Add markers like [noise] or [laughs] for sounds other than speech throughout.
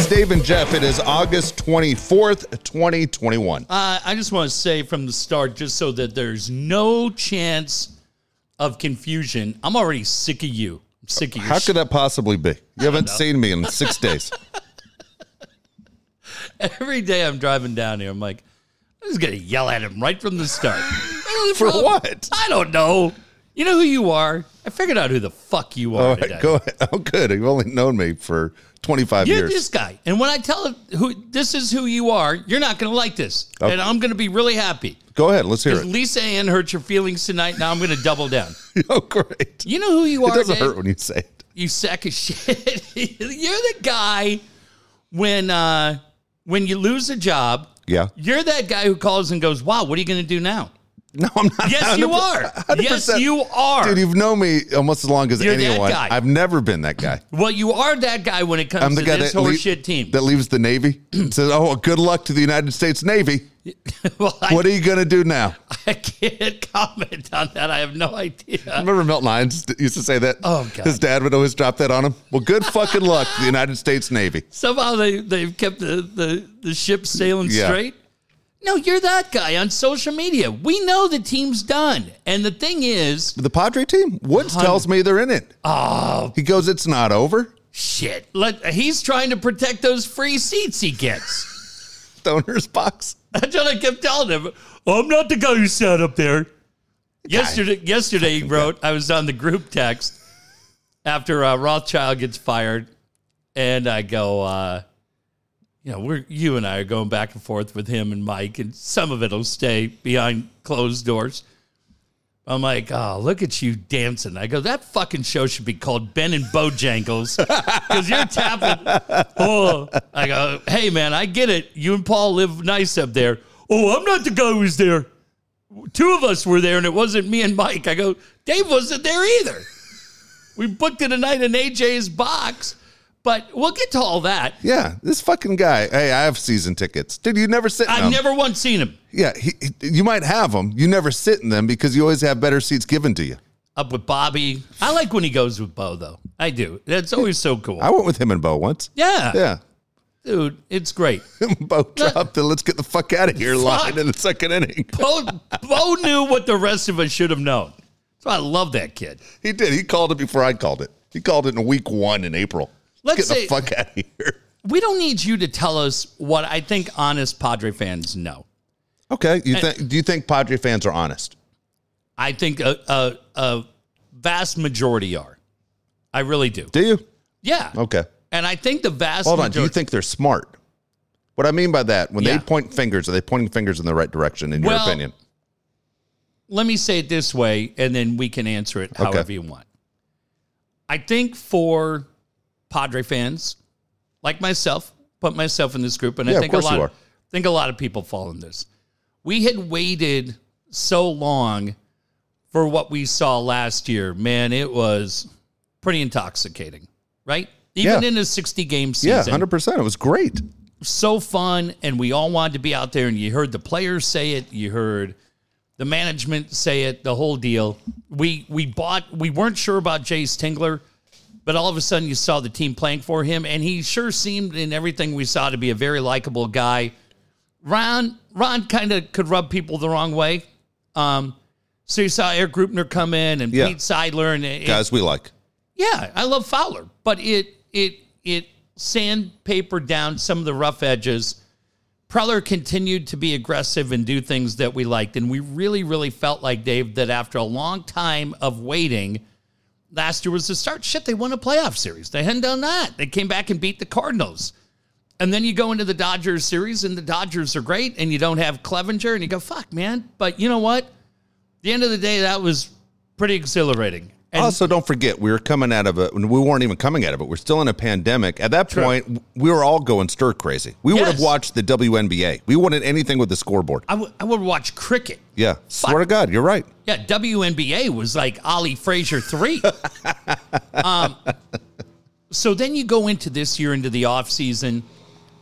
It's Dave and Jeff. It is August 24th, 2021. Uh, I just want to say from the start, just so that there's no chance of confusion, I'm already sick of you. I'm sick of your How could that possibly be? You haven't seen me in six [laughs] days. Every day I'm driving down here, I'm like, I'm just going to yell at him right from the start. [laughs] For what? I don't know. You know who you are? I figured out who the fuck you are All today. go ahead. [laughs] Oh, good. You've only known me for 25 You're years. this guy. And when I tell him who this is who you are, you're not going to like this. Okay. And I'm going to be really happy. Go ahead. Let's hear it. Lisa Ann hurt your feelings tonight. Now I'm going to double down. [laughs] Oh, great. You know who you are. It doesn't Dave? hurt when you say it. you sack of [laughs] shit. You're the guy when uh, when you lose a job. Yeah. You're that guy who calls and goes, "Wow, what are you going to do now?" [laughs] No, I'm not. Yes, you 100%. are. Yes, you are. Dude, you've known me almost as long as You're anyone. I've never been that guy. well, you are that guy when it comes I'm the to guy this that, horseshit team. that leaves the Navy. and [clears throat] Says, "Oh, good luck to the United States Navy. [laughs] well, I, What are you gonna do now?" I can't comment on that. I have no idea. Remember Milton Hines used to say that? Oh, God. His dad would always drop that on him. Well, good fucking luck the United States Navy. Somehow they they've kept the the, the ship sailing Yeah. straight. No, you're that guy on social media. We know the team's done. And the thing is, The Padre team? Woods tells me they're in it. oh He goes, "It's not over." shit. Let he's trying to protect those free seats he gets. [laughs] Stoner's box. That's what I kept telling him. I'm not the guy who sat up there. Yesterday, yesterday he wrote. I was on the group text after uh, Rothschild gets fired, and I go, uh, you know, we're you and I are going back and forth with him and Mike, and some of it'll stay behind closed doors. I'm like, oh, look at you dancing. I go, that fucking show should be called Ben and Bojangles because you're tapping. [laughs] Oh, I go, hey, man, I get it. You and Paul live nice up there. Oh, I'm not the guy who was there. Two of us were there, and it wasn't me and Mike. I go, Dave wasn't there either. We booked it a night in AJ's box, but we'll get to all that. Yeah, this fucking guy. Hey, I have season tickets. Dude, you never sit I've them. never once seen him yeah, he, he- you might have them. You never sit in them because you always have better seats given to you. up with Bobby. I like when he goes with Bo, though. I do. That's always so cool. I went with him and Bo once. Yeah, Yeah. dude, it's great. [laughs] Bo dropped the let's get the fuck out of here line in the second inning. Bo, Bo knew what the rest of us should have known. So I love that kid. He did. He called it before I called it. He called it in week one in April. Let's get say- the fuck out of here. [laughs] We don't need you to tell us what I think honest Padre fans know. Okay. You think? Do you think Padre fans are honest? I think a, a, a vast majority are. I really do. Do you? Yeah. Okay. And I think the vast majority. Hold on. majority. Do you think they're smart? What I mean by that, when Yeah. they point fingers, are they pointing fingers in the right direction? In your Well, opinion? let me say it this way, and then we can answer it however you want. I think for Padre fans, like myself, put myself in this group, and Yeah, I think a lot of, think a lot of people fall in this. We had waited so long for what we saw last year. Man, it was pretty intoxicating, right? Even Yeah. in a 60 game season. Yeah, hundred percent. It was great. so fun and we all wanted to be out there and you heard the players say it you heard the management say it the whole deal we we bought we weren't sure about jayce tingler but all of a sudden you saw the team playing for him and he sure seemed in everything we saw to be a very likable guy ron ron kind of could rub people the wrong way um so you saw eric Greupner come in and Yeah. pete seidler and it, Guys, we like. yeah, I love Fowler, but it it it sandpapered down some of the rough edges. Preller continued to be aggressive and do things that we liked, and we really, really felt like Dave that after a long time of waiting, last year was the start. Shit, they won a playoff series. They hadn't done that. They came back and beat the Cardinals. And then you go into the Dodgers series, and the Dodgers are great, and you don't have Clevinger, and you go, fuck, man. But you know what? At the end of the day, that was pretty exhilarating. And also, don't forget, we were coming out of it. We weren't even coming out of it. We're still in a pandemic. At that point, we were all going stir crazy. We would have watched the WNBA. We wanted anything with the scoreboard. I would watch cricket. Yeah, swear to God, you're right. Yeah, WNBA was like Ollie Frazier three. [laughs] um, so then you go into this year into the offseason,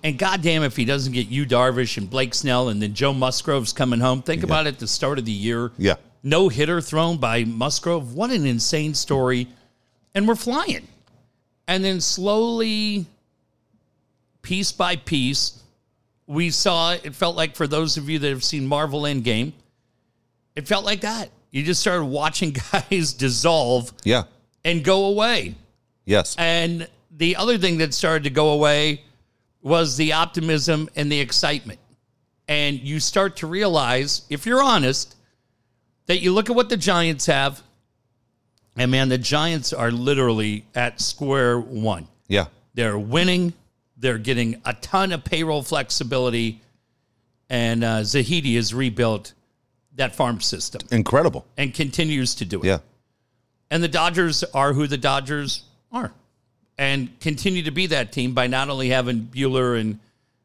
and goddamn if he doesn't get you Darvish and Blake Snell and then Joe Musgrove's coming home. Think about it the start of the year. Yeah. No hitter thrown by Musgrove. What an insane story. And we're flying. And then slowly piece by piece, we saw it felt like for those of you that have seen Marvel Endgame, it felt like that. You just started watching [laughs] guys dissolve Yeah. and go away. Yes. And the other thing that started to go away was the optimism and the excitement. And you start to realize, if you're honest, that you look at what the Giants have, and man, the Giants are literally at square one. Yeah. They're winning, they're getting a ton of payroll flexibility, and uh, Zaidi has rebuilt that farm system Incredible. and continues to do it. Yeah. And the Dodgers are who the Dodgers are and continue to be that team by not only having Buehler and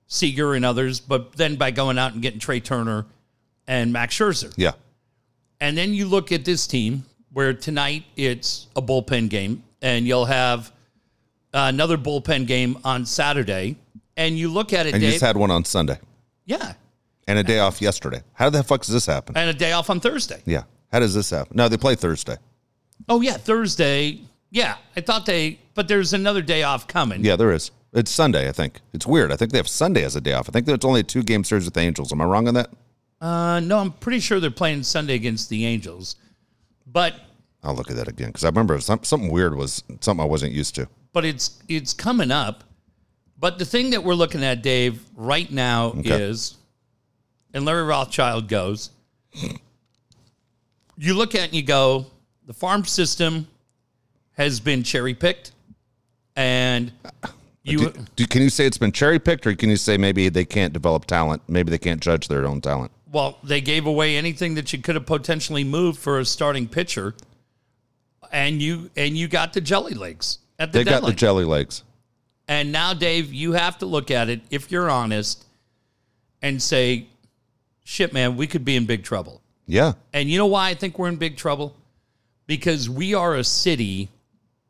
Seager and others, but then by going out and getting Trea Turner and Max Scherzer. Yeah. And then you look at this team where tonight it's a bullpen game and you'll have another bullpen game on Saturday. And you look at it, And you just had one on Sunday yeah. and a day off yesterday. How the fuck does this happen? And a day off on Thursday. Yeah. How does this happen? No, they play Thursday. Oh, yeah. Thursday. Yeah. I thought they, but there's another day off coming. Yeah, there is. It's Sunday, I think. It's weird. I think they have Sunday as a day off. I think there's only a two game series with the Angels. Am I wrong on that? Uh, no, I'm pretty sure they're playing Sunday against the Angels, but I'll look at that again because I remember some, something weird was something I wasn't used to. but it's it's coming up. But the thing that we're looking at, Dave, right now Okay. is, and Larry Rothschild goes. [sniffs] You look at it and you go, the farm system has been cherry picked, and [coughs] you Do, do- can you say it's been cherry picked, or can you say maybe they can't develop talent? Maybe they can't judge their own talent. Well, they gave away anything that you could have potentially moved for a starting pitcher, and you and you got the jelly legs at the They got the jelly legs. And now, Dave, you have to look at it if you're honest and say, shit, man, we could be in big trouble. Yeah. And you know why I think we're in big trouble? Because we are a city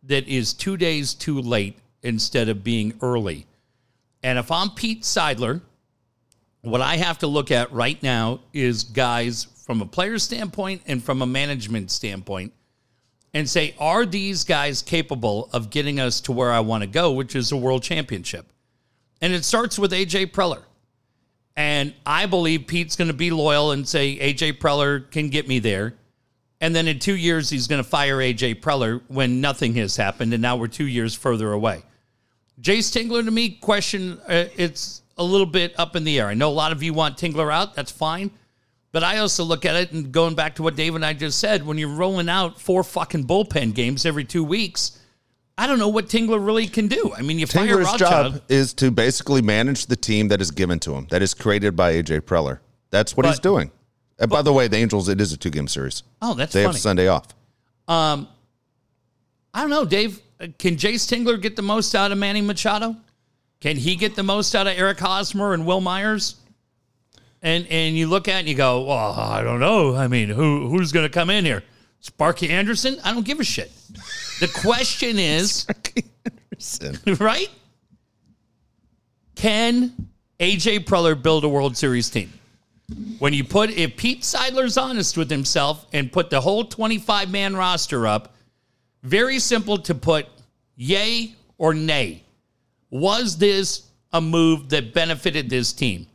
that is two days too late instead of being early. And if I'm Pete Seidler, what I have to look at right now is guys from a player standpoint and from a management standpoint and say, are these guys capable of getting us to where I want to go, which is a world championship? And it starts with AJ Preller. And I believe Pete's going to be loyal and say AJ Preller can get me there. And then in two years, he's going to fire AJ Preller when nothing has happened. And now we're two years further away. Jayce Tingler, to me, question uh, it's a little bit up in the air. I know a lot of you want Tingler out. That's fine. But I also look at it and going back to what Dave and I just said, when you're rolling out four fucking bullpen games every two weeks, I don't know what Tingler really can do. I mean, you fire Tingler's job is to basically manage the team that is given to him, that is created by AJ Preller. That's what he's doing. And by the way, the Angels, it is a two game series. Oh, that's They funny. have Sunday off. Um, I don't know, Dave. uh, Can Jayce Tingler get the most out of Manny Machado? Can he get the most out of Eric Hosmer and Wil Myers? And and you look at it and you go, well, I don't know. I mean, who who's going to come in here? Sparky Anderson? I don't give a shit. The question [laughs] is, [laughs] right? Can AJ Preller build a World Series team? When you put, if Pete Seidler's honest with himself and put the whole 25 man roster up, very simple to put yay or nay. Was this a move that benefited this team?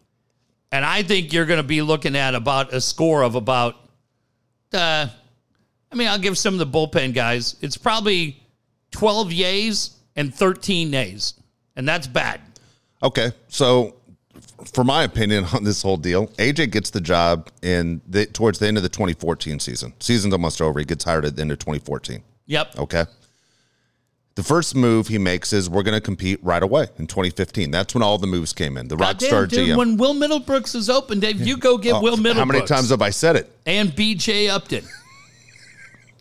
And I think you're going to be looking at about a score of about, uh, I mean, I'll give some of the bullpen guys, it's probably 12 yays and 13 nays. And that's bad. Okay, so for my opinion on this whole deal, AJ gets the job in the towards the end of the 2014 season. Season's almost over. He gets hired at the end of 2014. Yep. Okay. The first move he makes is we're going to compete right away in 2015. That's when all the moves came in. The Goddamn, Rockstar dude, GM. when Will Middlebrooks is open, Dave, you go get Will Middlebrooks. How many times have I said it? And BJ Upton. [laughs]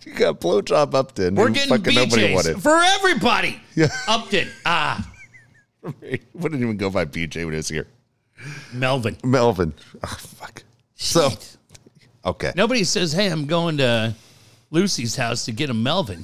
You got blowjob Upton. We're getting fucking nobody BJs wanted. for everybody. [laughs] Yeah. Upton. Ah, [laughs] Wouldn't even go by BJ when he was here. Melvin. Melvin. Oh, fuck. So Shit. okay. Nobody says, hey, I'm going to Lucy's house to get a Melvin.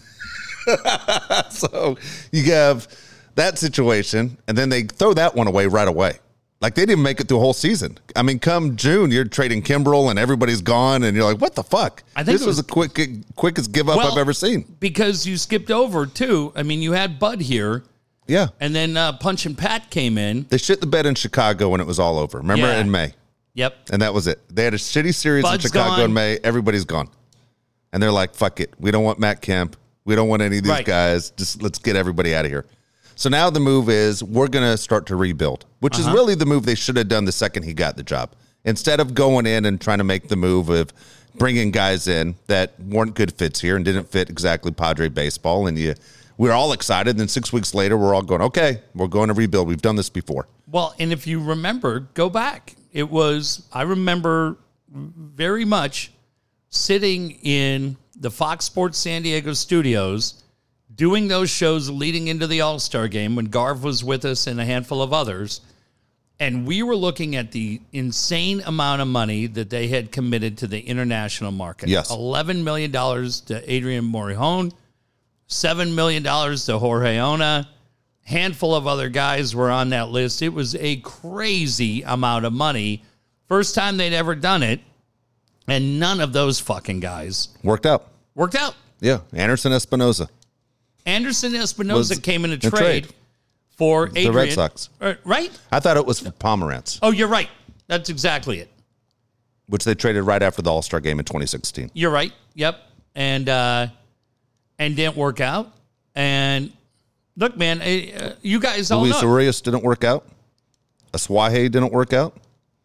[laughs] So you have that situation, and then they throw that one away right away. Like they didn't make it through a whole season. I mean, come June, you're trading Kimbrel and everybody's gone, and you're like, "What the fuck?" I think this was, was- the quick, quickest give up Well- I've ever seen. Because you skipped over, too. I mean, you had Bud here. Yeah. And then uh, Punch and Pat came in. They shit the bed in Chicago when it was all over. Remember Yeah. in May, Yep. and that was it. They had a shitty series Bud's in Chicago gone. in May. Everybody's gone, and they're like, "Fuck it, we don't want Matt Kemp. We don't want any of these Right. guys. Just let's get everybody out of here." So now the move is we're going to start to rebuild, which Uh-huh. is really the move they should have done the second he got the job. Instead of going in and trying to make the move of bringing guys in that weren't good fits here and didn't fit exactly Padre baseball, and you, we're all excited. Then six weeks later, we're all going, "Okay, we're going to rebuild. We've done this before." Well, and if you remember, go back. It was, I remember very much sitting in the Fox Sports San Diego studios doing those shows leading into the All Star game when Garv was with us and a handful of others. And we were looking at the insane amount of money that they had committed to the international market. Yes. $11 million to Adrian Morejon, $7 million to Jorge Ona. Handful of other guys were on that list. It was a crazy amount of money. First time they'd ever done it. And none of those fucking guys Worked out. worked out. Yeah, Anderson Espinoza. Anderson Espinoza Was came in a trade, trade. for Adrian. Red Sox. Uh, right? I thought it was for Pomeranz, Oh, you're right. That's exactly it. which they traded right after the All Star game in 2016. You're right. Yep. And uh, and didn't work out. And look, man, uh, you guys all Luis know. Urias didn't work out. Aswahe didn't work out.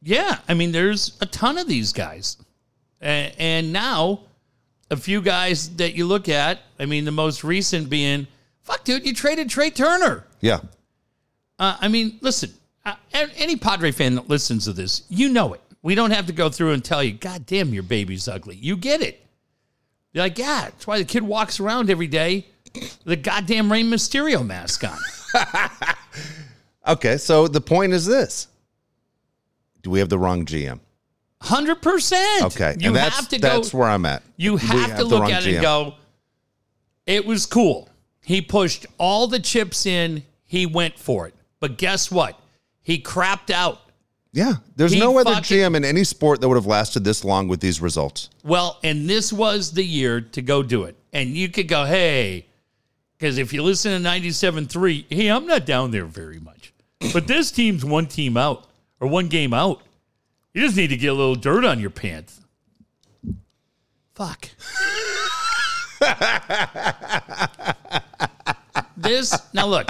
Yeah, I mean, there's a ton of these guys, and, and now a few guys that you look at. I mean, the most recent being, fuck, dude, you traded Trea Turner. Yeah, Uh, I mean, listen, uh, any Padre fan that listens to this, you know it. We don't have to go through and tell you, God damn, your baby's ugly. You get it. You're like, yeah, that's why the kid walks around every day with a goddamn Rey Mysterio mask on. [laughs] Okay, so the point is this: Do we have the wrong GM? Hundred percent. Okay, you and that's have to go. that's where I'm at. You We have to look at it and go, it was cool. He pushed all the chips in. He went for it. But guess what? He crapped out. Yeah, there's He no other fucking- GM in any sport that would have lasted this long with these results. Well, and this was the year to go do it. And you could go, hey, because if you listen to 97.3, hey, I'm not down there very much. But this team's one team out or one game out. You just need to get a little dirt on your pants. Fuck. [laughs] this, now look,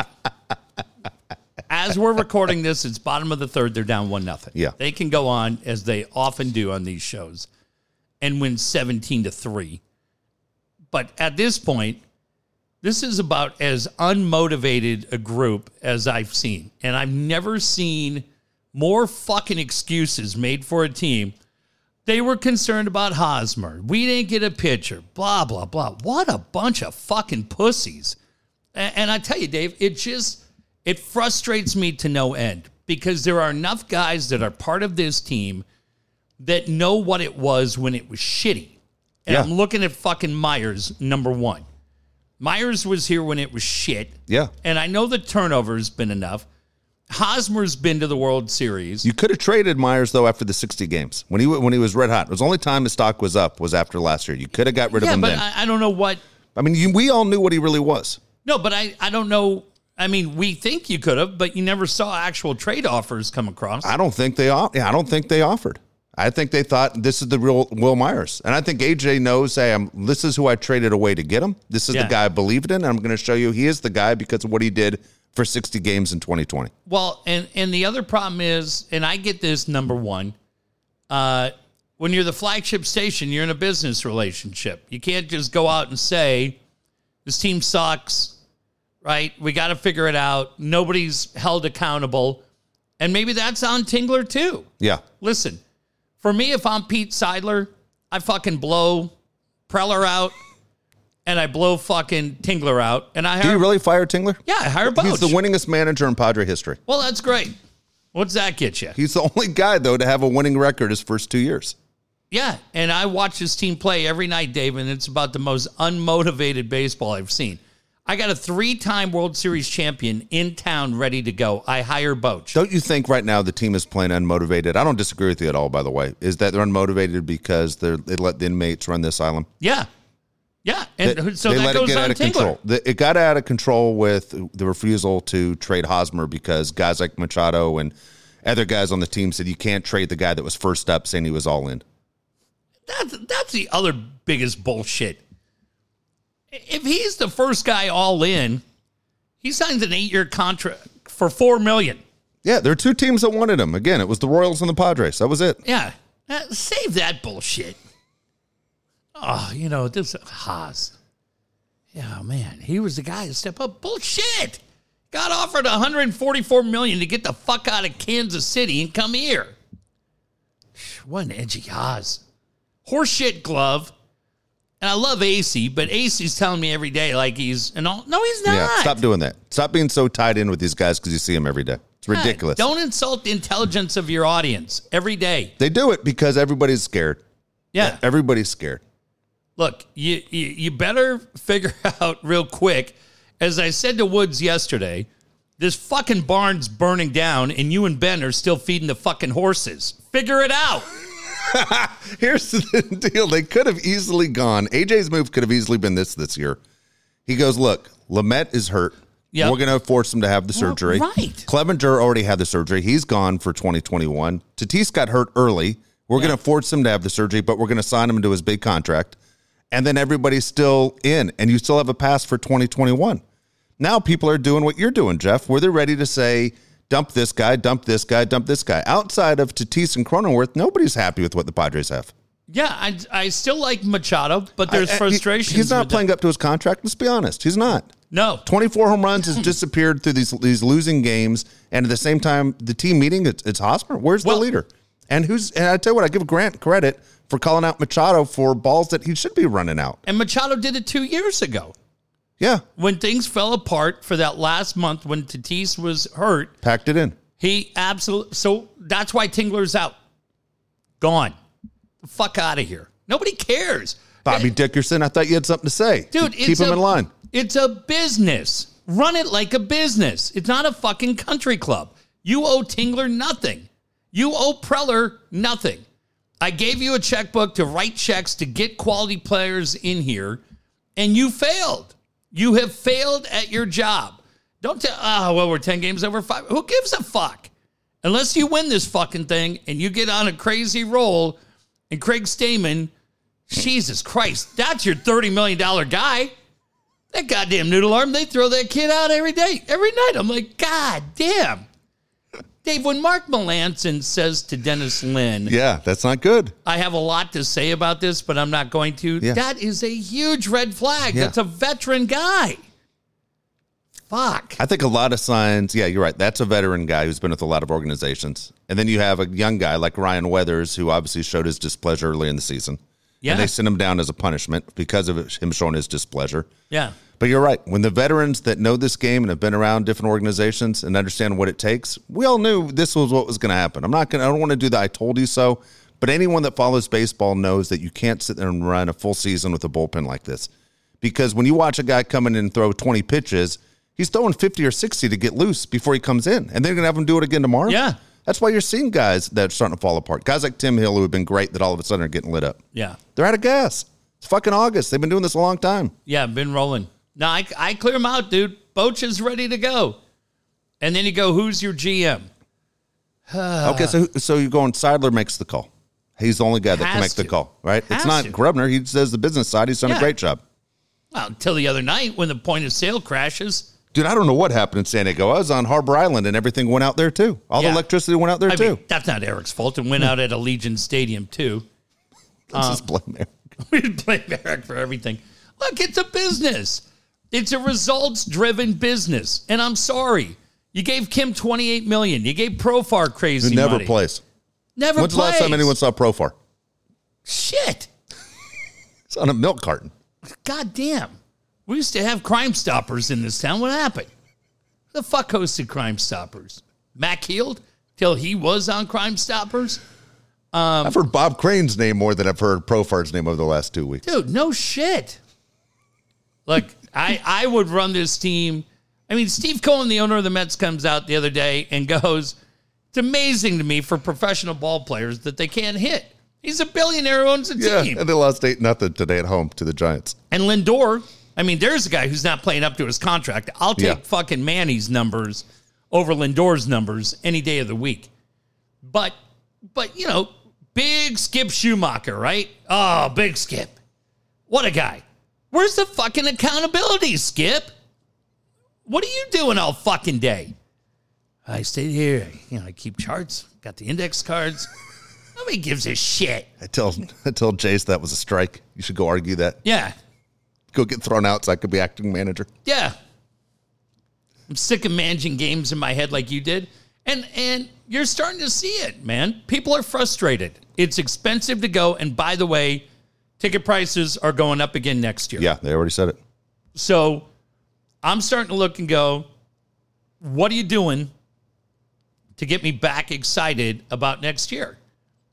as we're recording this, it's bottom of the third. They're down one nothing. Yeah. They can go on as they often do on these shows and win 17 to 3. But at this point, this is about as unmotivated a group as I've seen. And I've never seen more fucking excuses made for a team. They were concerned about Hosmer. We didn't get a pitcher. Blah, blah, blah. What a bunch of fucking pussies. A- And I tell you, Dave, it just it frustrates me to no end because there are enough guys that are part of this team that know what it was when it was shitty. And Yeah. I'm looking at fucking Myers, number one. Myers was here when it was shit. Yeah, And I know the turnover's been enough. Hosmer's been to the World Series. you could have traded Myers though after the 60 games when he when he was red hot. It was the only time his stock was up was after last year. You could have got rid of yeah, him but then. I, I don't know what. I mean, you, we all knew what he really was. No, but I, I don't know. I mean, we think you could have, but you never saw actual trade offers come across. I don't think they. off- Yeah, I don't think they offered. I think they thought this is the real Wil Myers, and I think AJ knows. Hey, I'm, this is who I traded away to get him. This is Yeah. the guy I believed in. And I'm going to show you he is the guy because of what he did for 60 games in 2020. Well, and and the other problem is, and I get this number one. Uh, when you're the flagship station, you're in a business relationship. You can't just go out and say, "This team sucks." Right? We got to figure it out. Nobody's held accountable, and maybe that's on Tingler too. Yeah, Listen, for me, if I'm Pete Seidler, I fucking blow Preller out, and I blow fucking Tingler out, and I do you really fire Tingler? yeah, I hire Boch. He's the winningest manager in Padre history. well, that's great. What's that get you? He's the only guy though to have a winning record his first two years. Yeah, and I watch his team play every night, Dave, and it's about the most unmotivated baseball I've seen. I got a three-time World Series champion in town ready to go. I hire Boch. Don't you think right now the team is playing unmotivated? I don't disagree with you at all. By the way, is that they're unmotivated because they're, they let the inmates run the asylum? Yeah. Yeah, and They- so they that let it goes get on out of Tingler. control. The- It got out of control with the refusal to trade Hosmer because guys like Machado and other guys on the team said you can't trade the guy that was first up saying he was all in. That's that's the other biggest bullshit. If he's the first guy all in, he signs an eight year contract for four million. Yeah, there are two teams that wanted him. Again, it was the Royals and the Padres. That was it. Yeah, save that bullshit. Oh, you know this Haas. Yeah, man, he was the guy to step up. Bullshit. Got offered 144 million to get the fuck out of Kansas City and come here. What an edgy Haas. Horseshit glove. And I love AC, but AC's telling me every day like he's and all. No, he's not. Yeah, stop doing that. Stop being so tied in with these guys because you see them every day. It's God, ridiculous. Don't insult the intelligence of your audience every day. They do it because everybody's scared. Yeah. Everybody's scared. Look, you, you you better figure [laughs] out real quick. As I said to Woods yesterday, this fucking barn's burning down, and you and Ben are still feeding the fucking horses. Figure it out. [laughs] Here's the [laughs] deal. They could have easily gone. AJ's move could have easily been this this year. He goes, look, Lamet is hurt. Yep. We're going to force him to have the surgery. right. Clevinger already had the surgery. He's gone for 2021. Tatis got hurt early. We're going to force him to have the surgery, but we're going to sign him to his big contract. And then everybody's still in, and you still have a pass for 2021. Now people are doing what you're doing, Jeff, where they're ready to say, dump this guy, dump this guy, dump this guy. Outside of Tatis and Cronenworth, nobody's happy with what the Padres have. Yeah, I, I still like Machado, but there's frustration. He's not playing up to his contract. Let's be honest. He's not. No, 24 home runs has disappeared through these these losing games, and at the same time, the team meeting it's, it's Hosmer. Where's Well- the leader? And who's? And I tell you what, I give Grant credit for calling out Machado for balls that he should be running out. and Machado did it two years ago Yeah, when things fell apart for that last month when Tatis was hurt. packed it in. He absolutely. So that's why Tingler's out. Gone. The fuck out of here. Nobody cares. Bobby Dickerson, I thought you had something to say, Dude, keep it's him a, in line. It's a business. Run it like a business. It's not a fucking country club. You owe Tingler nothing. You owe Preller nothing. I gave you a checkbook to write checks to get quality players in here, and you failed. You have failed at your job. Don't tell, oh, well, we're 10 games over five. Who gives a fuck? Unless you win this fucking thing and you get on a crazy roll, and Craig Stammen, Jesus Christ, that's your $30 million guy. That goddamn noodle arm, they throw that kid out every day, every night. I'm like, God damn. Dave, when Mark Melancon says to Dennis Lin, Yeah, that's not good. I have a lot to say about this, but I'm not going to, Yeah. that is a huge red flag. Yeah. That's a veteran guy. Fuck. I think a lot of signs. Yeah, you're right. That's a veteran guy who's been with a lot of organizations, and then you have a young guy like Ryan Weathers who obviously showed his displeasure early in the season. Yeah. and they sent him down as a punishment because of him showing his displeasure. Yeah. But you're right. When the veterans that know this game and have been around different organizations and understand what it takes, we all knew this was what was going to happen. I'm not going to, I don't want to do the I told you so, but anyone that follows baseball knows that you can't sit there and run a full season with a bullpen like this. Because when you watch a guy come in and throw 20 pitches, he's throwing 50 or 60 to get loose before he comes in. And they're going to have him do it again tomorrow. Yeah. That's why you're seeing guys that are starting to fall apart. Guys like Tim Hill who have been great that all of a sudden are getting lit up. Yeah. They're out of gas. It's fucking August. They've been doing this a long time. Yeah, been rolling. No, I, I clear him out, dude. Boch is ready to go. And then you go, who's your GM? [sighs] Okay, so so you're going Seidler makes the call. He's the only guy that can make the call, right? Has it's not to. Greupner. He does the business side. He's done Yeah. a great job. Well, until the other night when the point of sale crashes. Dude, I don't know what happened in San Diego. I was on Harbor Island and everything went out there too. All Yeah. the electricity went out there I too. mean, that's not Eric's fault. It went out at Allegiant Stadium, too. [laughs] Let's just um, blame there. [laughs] We blame Eric for everything. Look, it's a business. It's a results driven business. And I'm sorry. You gave Kim 28 million. You gave Profar crazy Who never money. plays. Never When's the last time anyone saw Profar? Shit. [laughs] It's on a milk carton. God damn. We used to have Crime Stoppers in this town. What happened? The fuck hosted Crime Stoppers? Mac Heald? Till he was on Crime Stoppers? Um, I've heard Bob Crane's name more than I've heard Profar's name over the last two weeks. Dude, no shit. Look, I, I would run this team. I mean, Steve Cohen, the owner of the Mets, comes out the other day and goes, It's amazing to me for professional ball players that they can't hit. He's a billionaire who owns a Yeah, team. and they lost eight nothing today at home to the Giants. And Lindor, I mean, there's a guy who's not playing up to his contract. I'll take Yeah. fucking Manny's numbers over Lindor's numbers any day of the week. But, but you know, big Skip Schumaker, right? Oh, big Skip. What a guy. Where's the fucking accountability, Skip? What are you doing all fucking day? I stayed here. You know, I keep charts, got the index cards. Nobody gives a shit. I tell I tell Jayce that was a strike. You should go argue that. Yeah. Go get thrown out so I could be acting manager. Yeah. I'm sick of managing games in my head like you did. And and you're starting to see it, man. People are frustrated. It's expensive to go and by the way, ticket prices are going up again next year. Yeah, they already said it. So I'm starting to look and go, what are you doing to get me back excited about next year?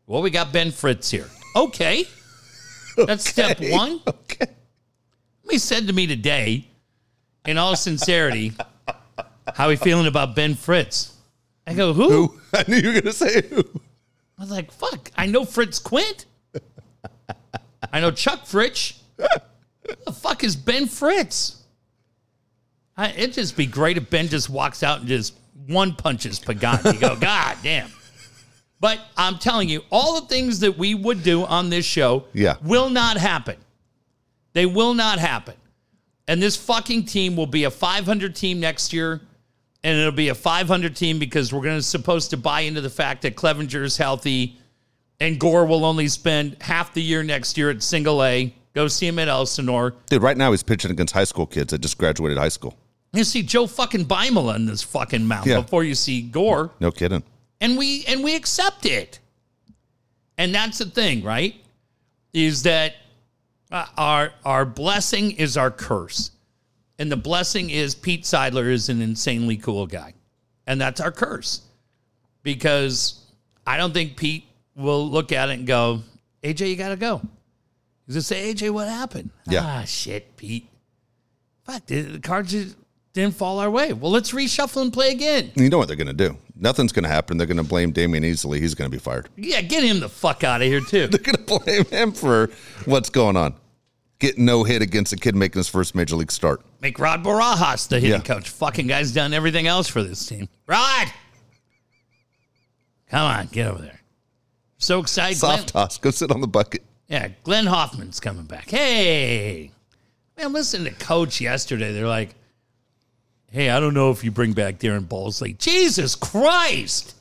Well, we got Ben Fritz here. Okay. [laughs] That's step one. Okay. He said to me today, in all sincerity, how he feeling about Ben Fritz? I go, who? Who? [laughs] I knew you were gonna say who. I was like, fuck, I know Fritz Quint. I know Chuck Fritz. Who the fuck is Ben Fritz? I, it'd just be great if Ben just walks out and just one punches Pagani. You go, [laughs] God damn. But I'm telling you, all the things that we would do on this show Yeah. will not happen. They will not happen. And this fucking team will be a 500 team next year. And it'll be a 500 team because we're going to supposed to buy into the fact that Clevinger is healthy and Gore will only spend half the year next year at single A. Go see him at Elsinore. Dude, right now he's pitching against high school kids that just graduated high school. You see Joe fucking Beimel in this fucking mouth Yeah. before you see Gore. No kidding. and we and we accept it and that's the thing right is that uh, our our blessing is our curse and the blessing is pete seidler is an insanely cool guy and that's our curse because i don't think pete will look at it and go aj you gotta go he's gonna say aj what happened Yeah. ah shit pete fuck the cards just didn't fall our way well let's reshuffle and play again You know what they're gonna do. Nothing's gonna happen. They're gonna blame Damion Easley. He's gonna be fired. yeah get him the fuck out of here too [laughs] They're gonna blame him for what's going on. Getting no hit against a kid making his first major league start. Make Rod Barajas the hitting Yeah. coach. Fucking guy's done everything else for this team. Rod! Come on, get over there. So excited. Glenn, Soft toss. Go sit on the bucket. yeah, Glenn Hoffman's coming back. Hey! Man, listen to coach yesterday. They're like, hey, I don't know if you bring back Darren Balsley. Jesus Christ!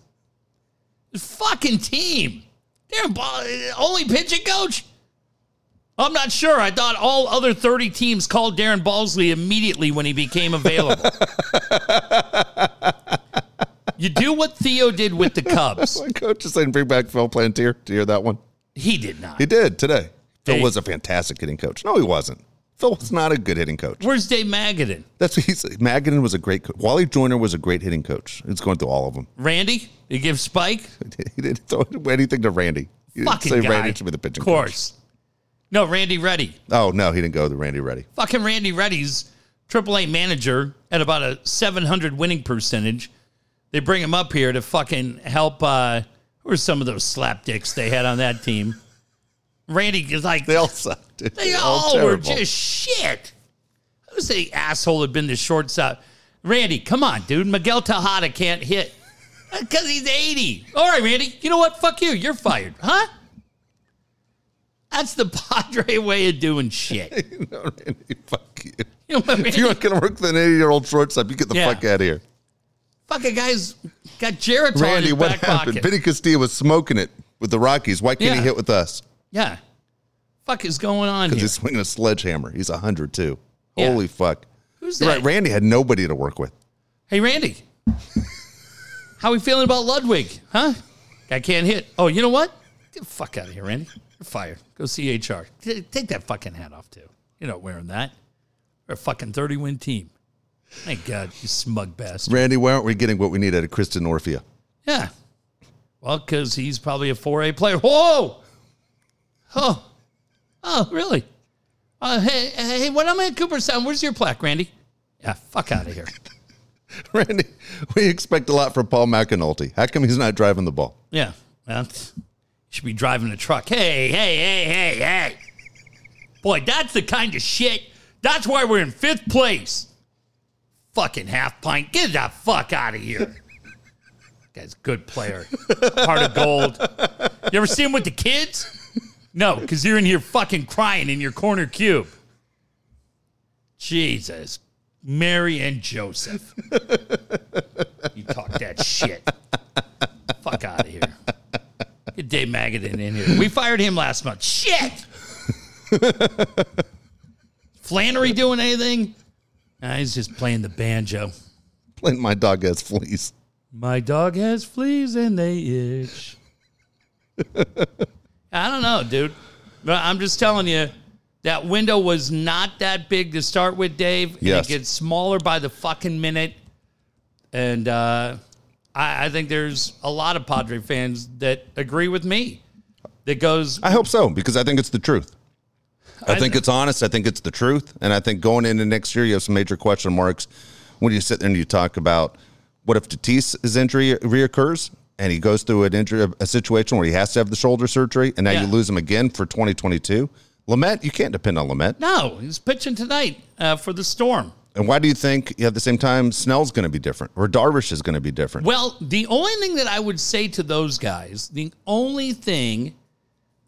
This fucking team. Darren Ball, only pitching coach? I'm not sure. I thought all other 30 teams called Darren Balsley immediately when he became available. [laughs] you do what Theo did with the Cubs. [laughs] My coach is saying bring back Phil Plantier. Do you hear that one? He did not. He did today. Phil was a fantastic hitting coach. No, he wasn't. Phil was not a good hitting coach. Where's Dave Magadan? That's what he said. Magadan was a great coach. Wally Joyner was a great hitting coach. It's going through all of them. Randy? You give Spike? [laughs] He didn't throw anything to Randy. Didn't Fucking say guy. Randy should be the pitching Of course. No, Randy Ready. Oh, no, he didn't go to Randy Ready. Fucking Randy Ready's AAA manager at about a 700 winning percentage. They bring him up here to fucking help. Uh, who are some of those slapdicks they had on that team? Randy is like, They all sucked. dude. They They're all were just shit. Who's the asshole had been the shortstop? Randy, come on, dude. Miguel Tejada can't hit because he's 80. All right, Randy. You know what? Fuck you. You're fired. Huh? That's the [laughs] Padre way of doing shit. [laughs] no, Randy, fuck you. You know what, If you're not going to work with an 80 year old shortstop, you get the Yeah. fuck out of here. Fucking guy's got in Randy, his what back happened? pocket. Vinny Castilla was smoking it with the Rockies. Why can't Yeah. he hit with us? Yeah. Fuck is going on Because he's swinging a sledgehammer. He's 100 too. Yeah. Holy fuck. Who's You're that? right. Randy had nobody to work with. Hey, Randy. How we feeling about Ludwick? Huh? Guy can't hit. Oh, you know what? Get the fuck out of here, Randy. You're fired. Go see HR. T- Take that fucking hat off, too. You're not wearing that. We're a fucking 30 win team. Thank God, you smug bastard. Randy, why aren't we getting what we need out of Kristen Orphea? Yeah. Well, because he's probably a 4A player. Whoa! Oh. Oh, really? Uh, hey, hey, when I'm at Cooperstown, where's your plaque, Randy? Yeah, fuck out of here. [laughs] Randy, we expect a lot from Paul McAnulty. How come he's not driving the ball? Yeah. Well, Should be driving a truck. Hey, hey, hey, hey, hey. Boy, that's the kind of shit. That's why we're in fifth place. Fucking half pint. Get the fuck out of here. [laughs] Guy's good player. Heart of gold. You ever see him with the kids? No, because you're in here fucking crying in your corner cube. Jesus. Mary and Joseph. [laughs] you talk that shit. Fuck out of here. Get Dave Magadan in here. We fired him last month. Shit. [laughs] Flannery doing anything? Nah, he's just playing the banjo. Playing my dog has fleas. My dog has fleas and they itch. [laughs] I don't know, dude. But I'm just telling you, that window was not that big to start with, Dave. And Yes. it gets smaller by the fucking minute. And uh, I, I think there's a lot of Padre fans that agree with me. That goes, I hope so because I think it's the truth. I, I think th- it's honest. I think it's the truth. And I think going into next year, you have some major question marks when you sit there and you talk about what if Tatis's injury reoccurs and he goes through an injury, a situation where he has to have the shoulder surgery, and now Yeah. you lose him again for 2022. Lamet, you can't depend on Lamet. no, he's pitching tonight uh, for the Storm. And why do you think at the same time Snell's going to be different or Darvish is going to be different? Well, the only thing that I would say to those guys, the only thing,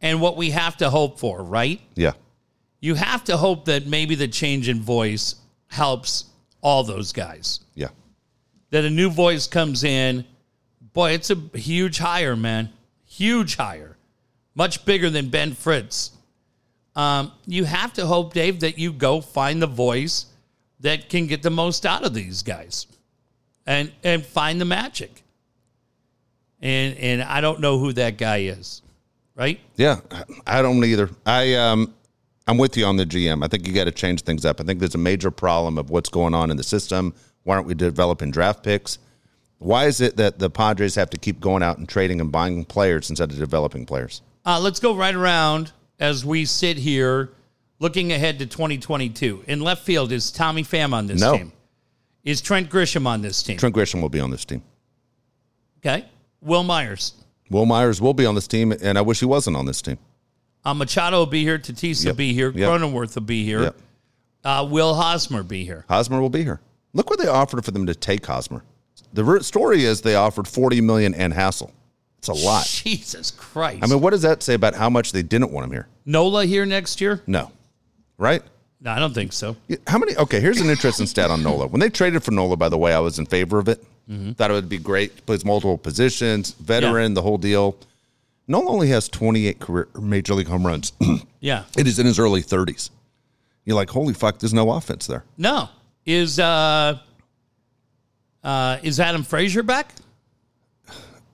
and what we have to hope for, right? yeah. You have to hope that maybe the change in voice helps all those guys. Yeah. That a new voice comes in, boy, it's a huge hire, man. Huge hire. Much bigger than Ben Fritz. Um, you have to hope, Dave, that you go find the voice that can get the most out of these guys and and find the magic. And and I don't know who that guy is, right? Yeah, I don't either. I um, I'm with you on the GM. I think you got to change things up. I think there's a major problem of what's going on in the system. Why aren't we developing draft picks? Why is it that the Padres have to keep going out and trading and buying players instead of developing players? Uh, let's go right around as we sit here looking ahead to 2022. In left field, is Tommy Pham on this No. team? Is Trent Grisham on this team? Trent Grisham will be on this team. Okay. Wil Myers. Wil Myers will be on this team, and I wish he wasn't on this team. Uh, Machado will be here. Tatis will Yep. be here. Yep. Cronenworth will be here. Yep. Uh, will Hosmer be here? Hosmer will be here. Look what they offered for them to take Hosmer. The story is they offered 40 million and Hassell. It's a lot. Jesus Christ. I mean, what does that say about how much they didn't want him here? Nola here next year? No, right? No, I don't think so. How many? Okay, here's an interesting stat on Nola. When they traded for Nola, by the way, I was in favor of it. Mm-hmm. Thought it would be great. Plays multiple positions, veteran, the whole deal. Nola only has 28 career major league home runs. [clears throat] Yeah. it is in his early 30s. You're like, holy fuck, there's no offense there. No. Is uh uh is Adam Frazier back?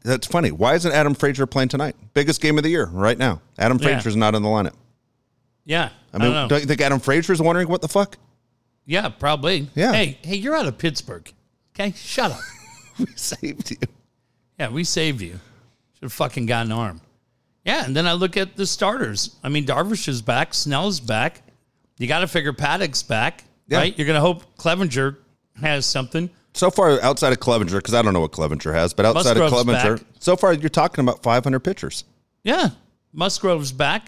That's funny. Why isn't Adam Frazier playing tonight? Biggest game of the year right now. Adam Yeah. Frazier's not in the lineup. Yeah. I mean, don't know. don't you think Adam Frazier's wondering what the fuck? yeah, probably. Yeah. Hey, hey, you're out of Pittsburgh. Okay? Shut up. [laughs] We saved you. Yeah, we saved you. Should fucking got an arm. Yeah, and then I look at the starters. I mean, Darvish is back. Snell's back. You got to figure Paddock's back, Yeah. right? You're going to hope Clevinger has something. So far, outside of Clevinger, because I don't know what Clevinger has, but outside Musgrove's of Clevinger, back. so far you're talking about 500 pitchers. Yeah, Musgrove's back.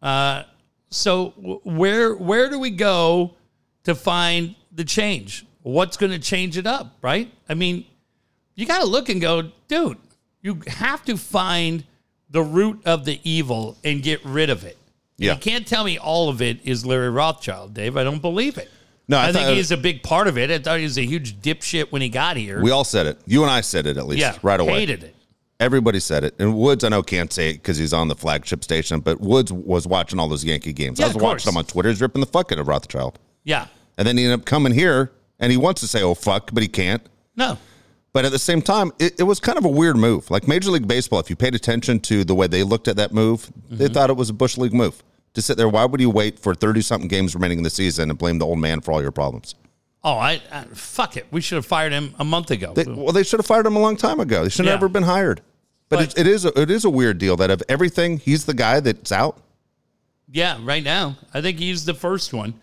Uh, so where where do we go to find the change? What's going to change it up, right? I mean, you got to look and go, dude. You have to find the root of the evil and get rid of it. Yeah. You can't tell me all of it is Larry Rothschild, Dave. I don't believe it. No, I I, think he's a big part of it. I thought he was a huge dipshit when he got here. We all said it. You and I said it at least yeah, right away. hated it. Everybody said it. And Woods, I know can't say it because he's on the flagship station, but Woods was watching all those Yankee games. Yeah, I was watching him on Twitter. He's ripping the fuck out of Rothschild. Yeah, And then he ended up coming here and he wants to say, oh, fuck, but he can't. no, But at the same time, it, it was kind of a weird move. Like Major League Baseball, if you paid attention to the way they looked at that move, they Mm-hmm. thought it was a Bush League move. To sit there, why would you wait for 30 something games remaining in the season and blame the old man for all your problems? Oh, I, I fuck it. We should have fired him a month ago. They, well, they should have fired him a long time ago. They should have Yeah. never been hired. But, But- it, it is a, it is a weird deal that of everything, he's the guy that's out. yeah, right now, I think he's the first one.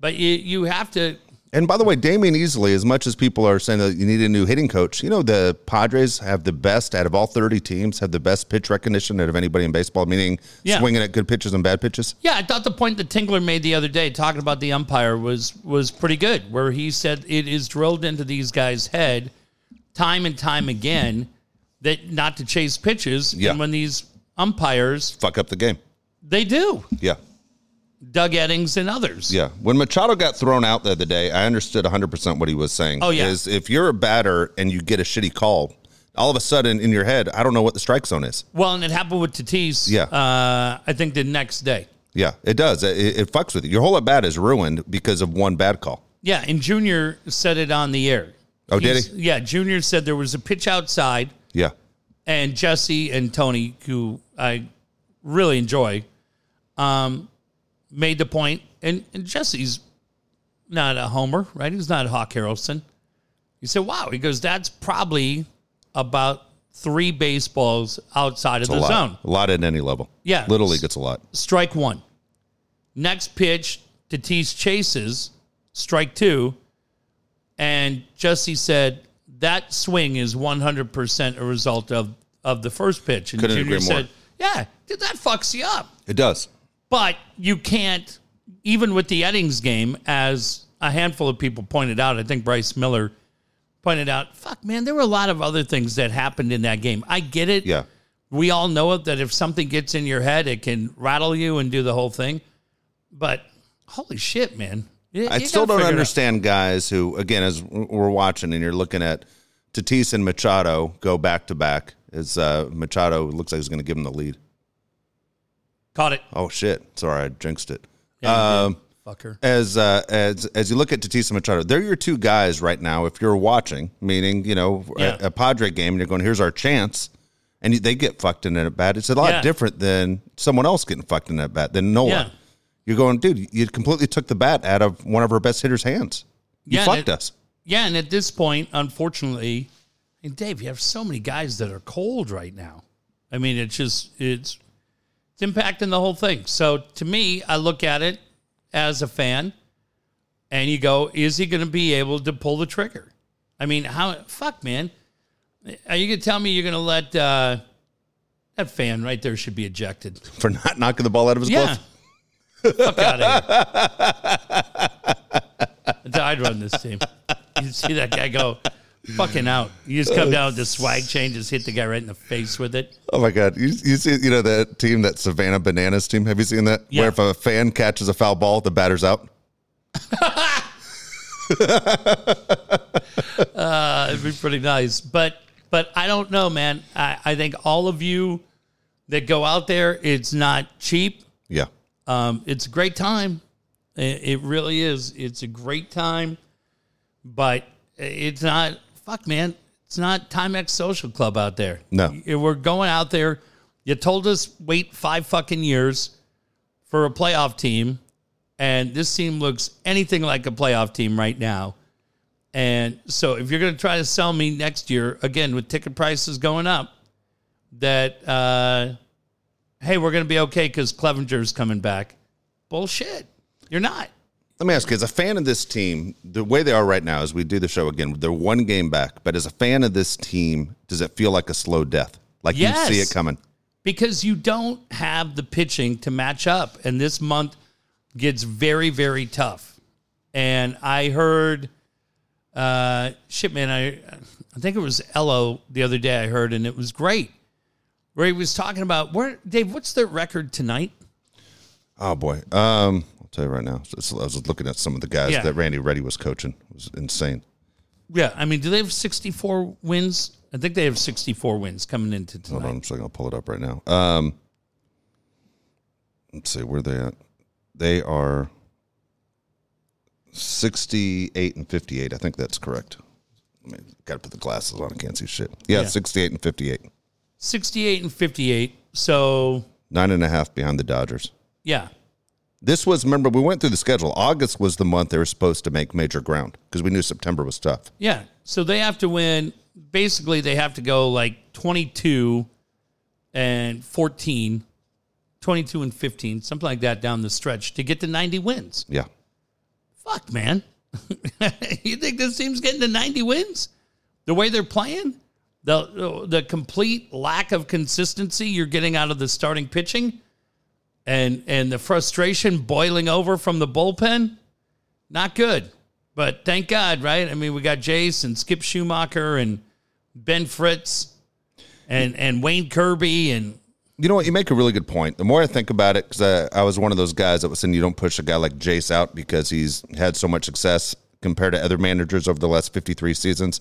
But you you have to And by the way, Damion Easley, as much as people are saying that you need a new hitting coach, you know the Padres have the best out of all 30 teams, have the best pitch recognition out of anybody in baseball, meaning Yeah. swinging at good pitches and bad pitches. Yeah, I thought the point that Tingler made the other day talking about the umpire was was pretty good, where he said it is drilled into these guys' head time and time again that not to chase pitches. Yeah. And when these umpires, Fuck up the game. they do. Yeah. Doug Eddings and others. Yeah. When Machado got thrown out the other day, I understood 100% what he was saying. Oh, yeah. Is if you're a batter and you get a shitty call, all of a sudden in your head, I don't know what the strike zone is. Well, and it happened with Tatis. Yeah. Uh, I think the next day. Yeah, it does. It, it fucks with you. Your whole at bat is ruined because of one bad call. Yeah, and Junior said it on the air. Oh, did he? Yeah, Junior said there was a pitch outside, Yeah. and Jesse and Tony, who I really enjoy, um, made the point, and, and Jesse's not a homer, right? He's not a Hawk Harrelson. He said, "Wow." He goes, "That's probably about three baseballs outside of the lot. zone." A lot at any level. Yeah. Little League gets a lot. strike one. Next pitch, Tatis chases, strike two. And Jesse said that swing is 100% a result of, of the first pitch. And Couldn't Junior agree more. said, yeah, dude, that fucks you up. It does. But you can't, even with the Eddings game, as a handful of people pointed out, I think Bryce Miller pointed out, fuck, man, there were a lot of other things that happened in that game. I get it. Yeah. We all know it that if something gets in your head, it can rattle you and do the whole thing. But holy shit, man. You- I you still don't figure it out. understand guys who, again, as we're watching and you're looking at Tatis and Machado go back to back, as uh, Machado looks like he's going to give him the lead. Caught it. Oh shit! Sorry, I jinxed it. Yeah, Um. Fucker. as uh, as as you look at Tatis and Machado, they're your two guys right now. If you're watching, meaning you know Yeah. a, a Padre game, and you're going, "Here's our chance," and you- they get fucked in at bat. It's a lot Yeah. different than someone else getting fucked in at bat than Nola. Yeah. You're going, dude. You completely took the bat out of one of our best hitters' hands. You fucked it- us. Yeah, and at this point, unfortunately, and Dave, you have so many guys that are cold right now. I mean, it's just it's it's impacting the whole thing. So to me, I look at it as a fan, and you go, is he going to be able to pull the trigger? I mean, how fuck, man? Are you going to tell me you're going to let uh, that fan right there should be ejected? [laughs] for not knocking the ball out of his Yeah. glove. Fuck out of here. [laughs] I'd run this team. You see that guy go fucking out. You just come down with the swag chain, just hit the guy right in the face with it. Oh my god! You, you see, you know that team, that Savannah Bananas team. Have you seen that? Yeah. Where if a fan catches a foul ball, the batter's out. [laughs] Uh, it'd be pretty nice. But but I don't know, man. I, I think all of you that go out there, it's not cheap. Yeah. Um, it's a great time. It, it really is. It's a great time, but it's not. Fuck, man. It's not Timex Social Club out there. No. we're going out there. You told us wait five fucking years for a playoff team, and this team looks anything like a playoff team right now. And so, if you're going to try to sell me next year again with ticket prices going up, that uh, hey, we're going to be okay because Clevinger's coming back. Bullshit. You're not. Let me ask you, as a fan of this team, the way they are right now, as we do the show again, they're one game back. But as a fan of this team, does it feel like a slow death? Like Yes. you see it coming? because you don't have the pitching to match up. And this month gets very, very tough. And I heard, uh, shit, man, I, I think it was Ello the other day I heard, and it was great. Where he was talking about, where, Dave, what's their record tonight? Oh boy. Um, I'll tell you right now. I was looking at some of the guys Yeah. that Randy Ready was coaching. It was insane. Yeah, I mean, do they have 64 wins? I think they have 64 wins coming into Hold tonight. on, I'm just gonna pull it up right now. Um, let's see where they at. They are sixty-eight and fifty-eight. I think that's correct. I mean, got to put the glasses on. I can't see shit. Yeah, Yeah. sixty-eight and fifty-eight. 68 and 58. So, Nine and a half behind the Dodgers. yeah. This was remember we went through the schedule. August was the month they were supposed to make major ground because we knew September was tough. Yeah. So they have to win. Basically, they have to go like 22 and 14, 22 and 15, something like that down the stretch to get to 90 wins. Yeah, Fuck, man. [laughs] you think this team's getting to 90 wins? The way they're playing? The the complete lack of consistency you're getting out of the starting pitching and and the frustration boiling over from the bullpen? Not good. But thank God, right? I mean, we got Jayce and Skip Schumaker and Ben Fritz and and Wayne Kirby and You know what? You make a really good point. The more I think about it, because I, I was one of those guys that was saying you don't push a guy like Jayce out because he's had so much success compared to other managers over the last 53 seasons.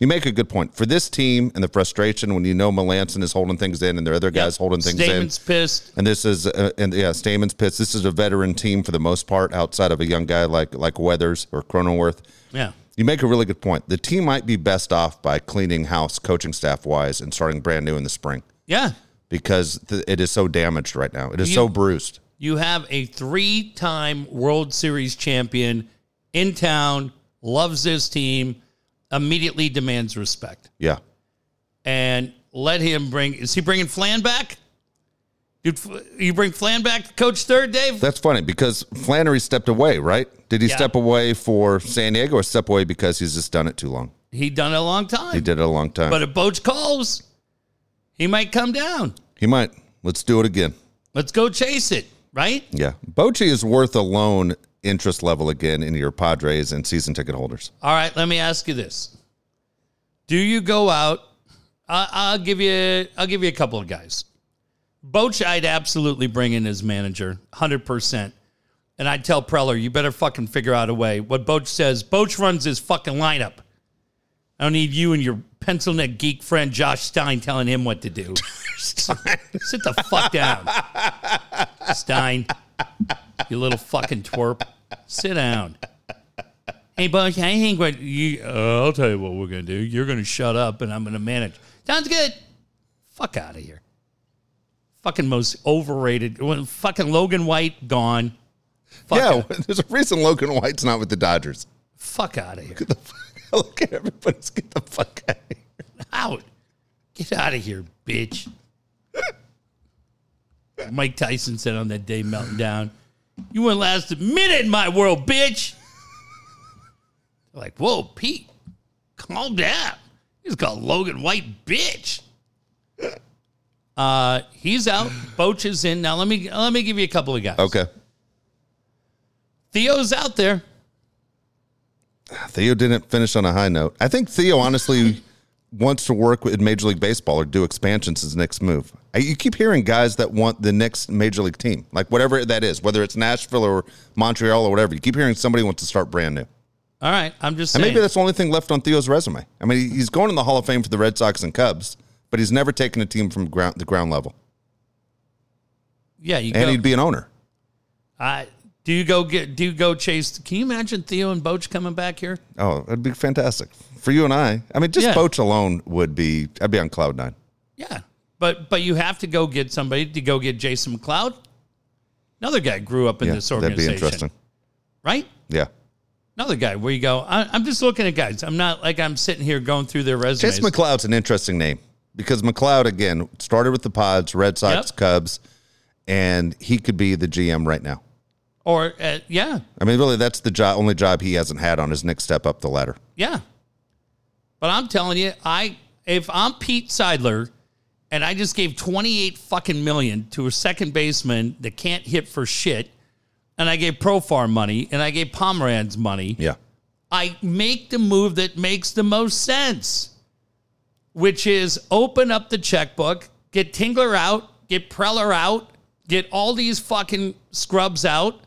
You make a good point. For this team and the frustration when you know Melancon is holding things in and there are other guys holding things Stammen's in. pissed. And this is, uh, and yeah, Stammen's pissed. This is a veteran team for the most part, outside of a young guy like like Weathers or Cronenworth. Yeah. You make a really good point. The team might be best off by cleaning house, coaching staff wise, and starting brand new in the spring Yeah. because th- it is so damaged right now. It is so bruised. You have a three time World Series champion in town, loves this team, immediately demands respect. Yeah. And let him bring, is he bringing Flan back? Dude, you bring Flan back to coach third, Dave? That's funny because Flannery stepped away, right? Did he Yeah. step away for San Diego or step away because he's just done it too long? He done it a long time. He did it a long time. But if Boch calls, he might come down. he might. Let's do it again. Let's go chase it, right? Yeah. Bochy is worth a loan interest level again in your Padres and season ticket holders. All right, let me ask you this: Do you go out? I I'll give you. I'll give you a couple of guys. Boch, I'd absolutely bring in as manager, hundred percent. And I'd tell Preller, you better fucking figure out a way. What Boch says, Boch runs his fucking lineup. I don't need you and your pencil neck geek friend Josh Stein telling him what to do. [laughs] Sit the fuck down, Stein. You little fucking twerp. Sit down. Hey, Bush, I think what you, uh, I'll tell you what we're going to do. You're going to shut up and I'm going to manage. Sounds good. Fuck out of here. Fucking most overrated. When fucking Logan White gone. Fuck yeah, out. [laughs] there's a reason Logan White's not with the Dodgers. Fuck out of here. [laughs] Look at everybody's get the fuck out of here. Out. Get out of here, bitch. [laughs] Mike Tyson said on that day melting down, You wouldn't last a minute in my world, bitch. Like, whoa, Pete, calm down. He's called Logan White, bitch. Uh, he's out. Boch is in. Now let me let me give you a couple of guys. Okay. Theo's out there. Theo didn't finish on a high note. I think Theo honestly wants to work with Major League Baseball or do expansions as his next move. You keep hearing guys that want the next Major League team, like whatever that is, whether it's Nashville or Montreal or whatever. You keep hearing somebody wants to start brand new. All right, I'm just And maybe that's the only thing left on Theo's resume. I mean, he's going in the Hall of Fame for the Red Sox and Cubs, but he's never taken a team from ground, the ground level. yeah, you And go. he'd be an owner. I do you go get do you go chase? Can you imagine Theo and Boch coming back here? Oh, it'd be fantastic for you and I. I mean, just Yeah. Boch alone would be. I'd be on cloud nine. Yeah, but but you have to go get somebody to go get Jason McLeod. Another guy grew up in Yeah, this that'd be organization, interesting. right? Yeah, Another guy where you go. I, I'm just looking at guys. I'm not like I'm sitting here going through their resumes. Chase McLeod's an interesting name because McLeod again started with the Pods, Red Sox, Yep. Cubs, and he could be the GM right now. or uh, yeah, I mean, really, that's the job, only job he hasn't had on his next step up the ladder. Yeah. But I'm telling you, I if I'm Pete Seidler and I just gave 28 fucking million to a second baseman that can't hit for shit, and I gave Profar money and I gave Pomeranz money, Yeah, I make the move that makes the most sense, which is open up the checkbook, get Tingler out, get Preller out, get all these fucking scrubs out,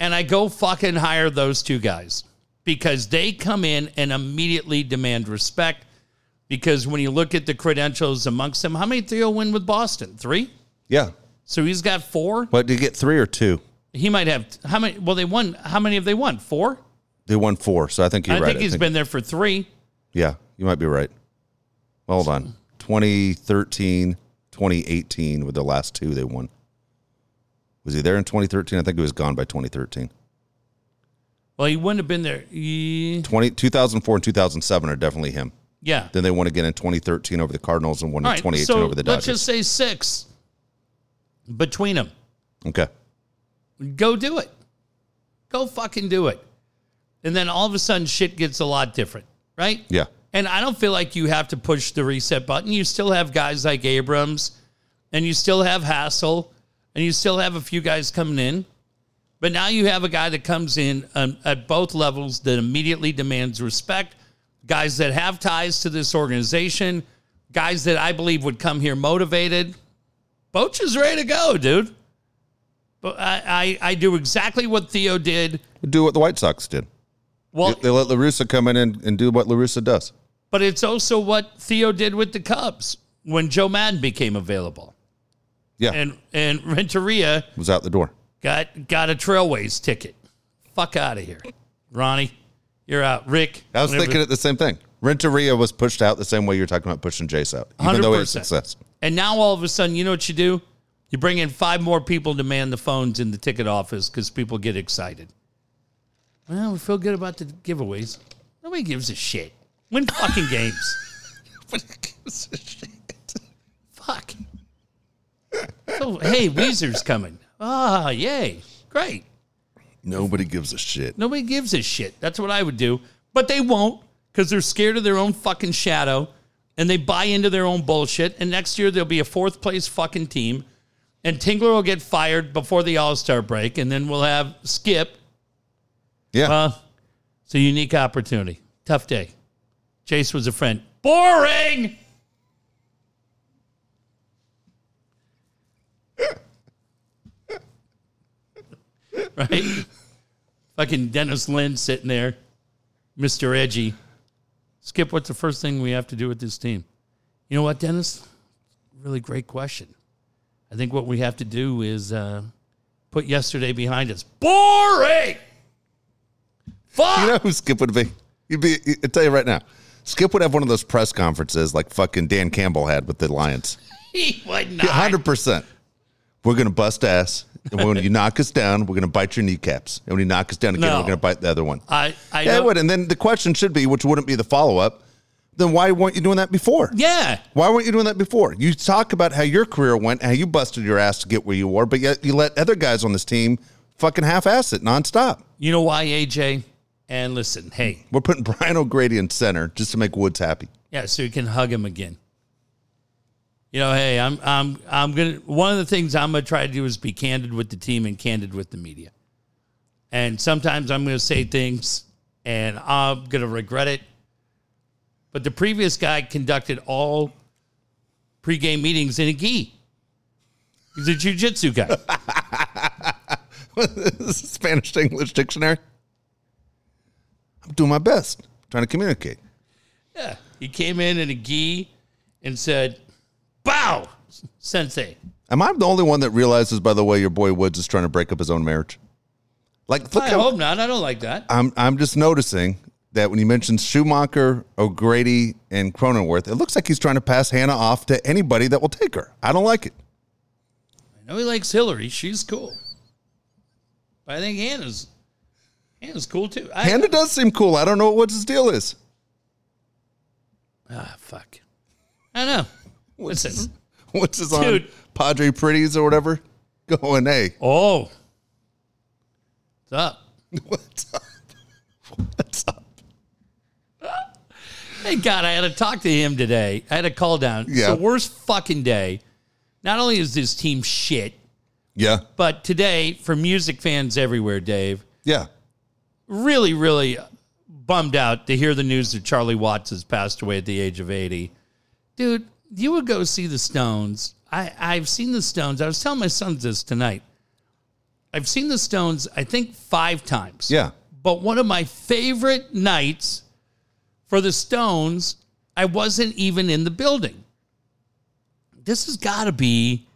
and I go fucking hire those two guys because they come in and immediately demand respect. Because when you look at the credentials amongst them, how many three? Theo win with Boston? Three? yeah. So he's got four. What, did you get three or two? He might have how many? Well, they won. How many have they won? Four. They won four, so I think you're I right. think he's been there for three. Yeah, you might be right. Hold on. 2013, 2018 were the last two they won. Was he there in 2013? I think he was gone by 2013. Well, he wouldn't have been there. He- 20, 2004 and 2007 are definitely him. yeah. Then they won again in 2013 over the Cardinals and won All in right. 2018 So over the let's Dodgers. just say six between them. okay. Go do it. Go fucking do it. And then all of a sudden, shit gets a lot different, right? Yeah. And I don't feel like you have to push the reset button. You still have guys like Abrams, and you still have Hassell, and you still have a few guys coming in. But now you have a guy that comes in um, at both levels that immediately demands respect. Guys that have ties to this organization, guys that I believe would come here motivated. Boch is ready to go, dude. But I, I, I do exactly what Theo did. Do what the White Sox did. Well, They let LaRussa come in and, and do what LaRussa does. But it's also what Theo did with the Cubs when Joe Maddon became available. Yeah. And and [laughs] Renteria was out the door. Got got a Trailways ticket. Fuck out of here. Ronnie, you're out. Rick. I was whenever- thinking it the same thing. Renteria was pushed out the same way you're talking about pushing Jayce out, even though it's 100%. success. And now all of a sudden, you know what you do? You bring in five more people to man the phones in the ticket office because people get excited. Well, we feel good about the giveaways. Nobody gives a shit. Win fucking games. [laughs] Nobody gives a shit. Fuck. So, hey, Weezer's coming. Ah, yay. Great. Nobody gives a shit. Nobody gives a shit. That's what I would do. But they won't because they're scared of their own fucking shadow and they buy into their own bullshit. And next year there'll be a fourth place fucking team. And Tingler will get fired before the All Star break. And then we'll have Skip. Yeah. Well, it's a unique opportunity. Tough day. Chase was a friend. Boring. Right? Fucking Dennis Lin sitting there, Mr. Edgy. Skip, what's the first thing we have to do with this team? You know what, Dennis? Really great question. I think what we have to do is uh, put yesterday behind us. Boring. Fuck. you know who Skip would be? He'd be. I tell you right now, Skip would have one of those press conferences like fucking Dan Campbell had with the Lions. [laughs] he would not. Hundred percent. We're gonna bust ass, and when you knock us down, we're gonna bite your kneecaps, and when you knock us down again, No. we're gonna bite the other one. I, I Yeah, it would. And then the question should be, which wouldn't be the follow up. Then why weren't you doing that before? Yeah. Why weren't you doing that before? You talk about how your career went, how you busted your ass to get where you were, but yet you let other guys on this team fucking half ass it nonstop. You know why, AJ? And listen, hey, We're putting Brian O'Grady in center just to make Woods happy. yeah, so you can hug him again. You know, hey, I'm I'm I'm gonna one of the things I'm gonna try to do is be candid with the team and candid with the media. And sometimes I'm gonna say things and I'm gonna regret it. But the previous guy conducted all pregame meetings in a gi. He's a jujitsu guy. [laughs] Spanish to English dictionary. I'm doing my best, trying to communicate. Yeah. He came in in a gi and said, Bow, sensei. Am I the only one that realizes, by the way, your boy Woods is trying to break up his own marriage? Like, look I how hope not. I don't like that. I'm I'm just noticing that when he mentions Schumaker, O'Grady, and Cronenworth, it looks like he's trying to pass Hannah off to anybody that will take her. I don't like it. I know he likes Hillary. She's cool. But I think Hannah's Hannah's cool too. I, Hannah does seem cool. I don't know what Woods' deal is. Ah, fuck. I know. Listen. What's his on Padre Pretties or whatever? [laughs] Going, hey, Oh. [laughs] What's up? what's up? What's up? Hey, God, I had to talk to him today. I had a call down. It's Yeah. the worst fucking day. Not only is this team shit, Yeah, but today, for music fans everywhere, Dave, yeah. really, really bummed out to hear the news that Charlie Watts has passed away at the age of 80. Dude, you would go see the Stones. I, I've seen the Stones. I was telling my sons this tonight. I've seen the Stones, I think, five times. Yeah. But one of my favorite nights for the Stones, I wasn't even in the building. This has got to be,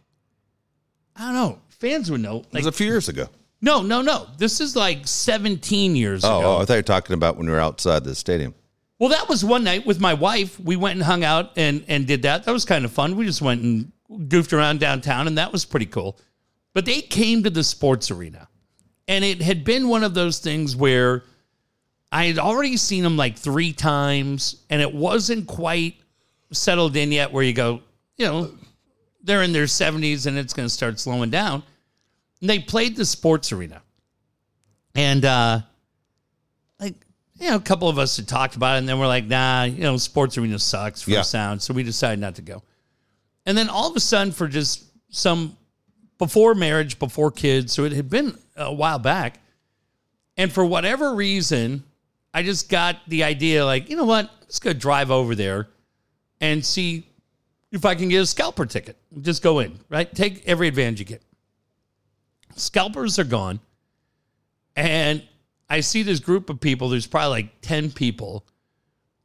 I don't know, fans would know. It was a few years ago. no, no, no. This is like 17 years Oh, ago. oh, I thought you were talking about when we were outside the stadium. Well, that was one night with my wife. We went and hung out and and did that. That was kind of fun. We just went and goofed around downtown, and that was pretty cool. But they came to the sports arena, and it had been one of those things where I had already seen them like three times, and it wasn't quite settled in yet. Where you go, you know, they're in their seventies, and it's going to start slowing down. And they played the sports arena, and uh, you know, a couple of us had talked about it, and then we're like, nah, you know, sports arena sucks for Yeah. sound, so we decided not to go. And then all of a sudden, for just some before marriage, before kids, so it had been a while back, and for whatever reason, I just got the idea, like, you know what, let's go drive over there and see if I can get a scalper ticket. Just go in, right? Take every advantage you get. Scalpers are gone. And I see this group of people, there's probably like 10 people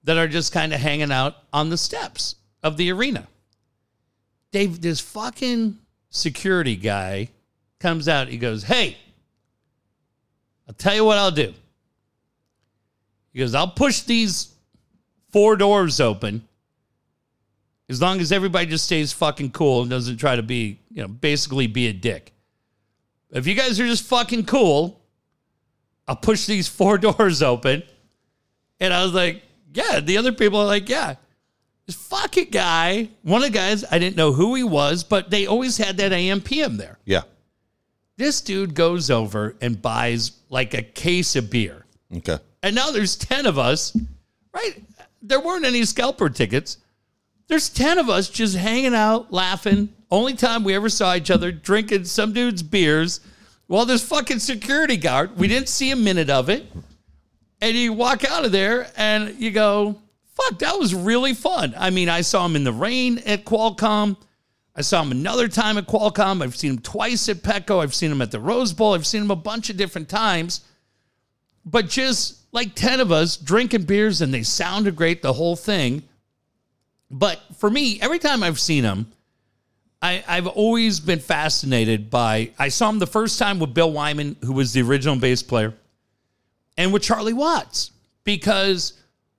that are just kind of hanging out on the steps of the arena. Dave, this fucking security guy comes out. He goes, Hey, I'll tell you what I'll do. He goes, I'll push these four doors open as long as everybody just stays fucking cool and doesn't try to be, you know, basically be a dick. If you guys are just fucking cool, I'll push these four [laughs] doors open. And I was like, yeah. The other people are like, yeah. This fucking guy, one of the guys, I didn't know who he was, but they always had that AM PM there. Yeah. This dude goes over and buys like a case of beer. Okay. And now there's 10 of us, right? There weren't any scalper tickets. There's 10 of us just hanging out, laughing. Only time we ever saw each other drinking some dude's beers while this fucking security guard, we didn't see a minute of it. And you walk out of there and you go, fuck, that was really fun. I mean, I saw him in the rain at Qualcomm. I saw him another time at Qualcomm. I've seen him twice at Petco. I've seen him at the Rose Bowl. I've seen him a bunch of different times but just like 10 of us drinking beers and they sounded great, the whole thing. But for me, every time I've seen him, I, I've always been fascinated by. I saw him the first time with Bill Wyman, who was the original bass player, and with Charlie Watts, because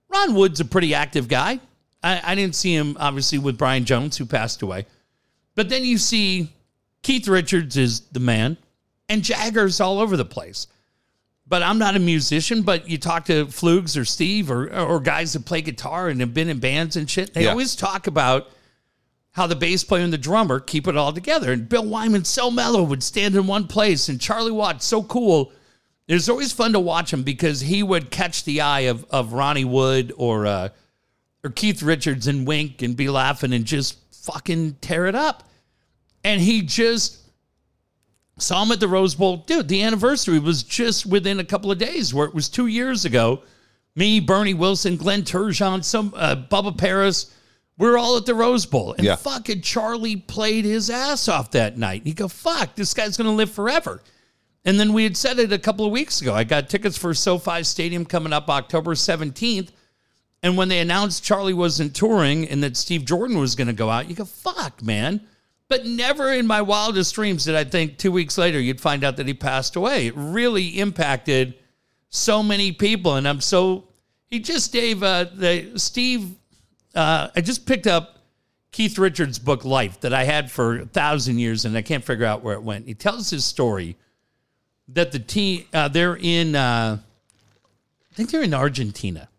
Ron Wood's a pretty active guy. I, I didn't see him, obviously, with Brian Jones, who passed away. But then you see Keith Richards is the man, and Jagger's all over the place but I'm not a musician. But you talk to Flugs or Steve or or guys that play guitar and have been in bands and shit. They Yeah. always talk about how the bass player and the drummer keep it all together. And Bill Wyman so mellow would stand in one place, and Charlie Watts so cool. It was always fun to watch him because he would catch the eye of of Ronnie Wood or uh, or Keith Richards and wink and be laughing and just fucking tear it up. And he just Saw him at the Rose Bowl. Dude, the anniversary was just within a couple of days where it was two years ago. Me, Bernie Wilson, Glenn Turgeon, some uh, Bubba Paris. We are all at the Rose Bowl. And Yeah. fucking Charlie played his ass off that night. And you go, fuck, this guy's going to live forever. And then we had said it a couple of weeks ago. I got tickets for SoFi Stadium coming up October 17th. And when they announced Charlie wasn't touring and that Steve Jordan was going to go out, you go, fuck, man. But never in my wildest dreams did I think two weeks later you'd find out that he passed away. It really impacted so many people. And I'm so, he just gave, uh, the Steve, uh, I just picked up Keith Richards' book, Life, that I had for a thousand years and I can't figure out where it went. He tells his story that the team, uh, they're in, uh, I think they're in Argentina.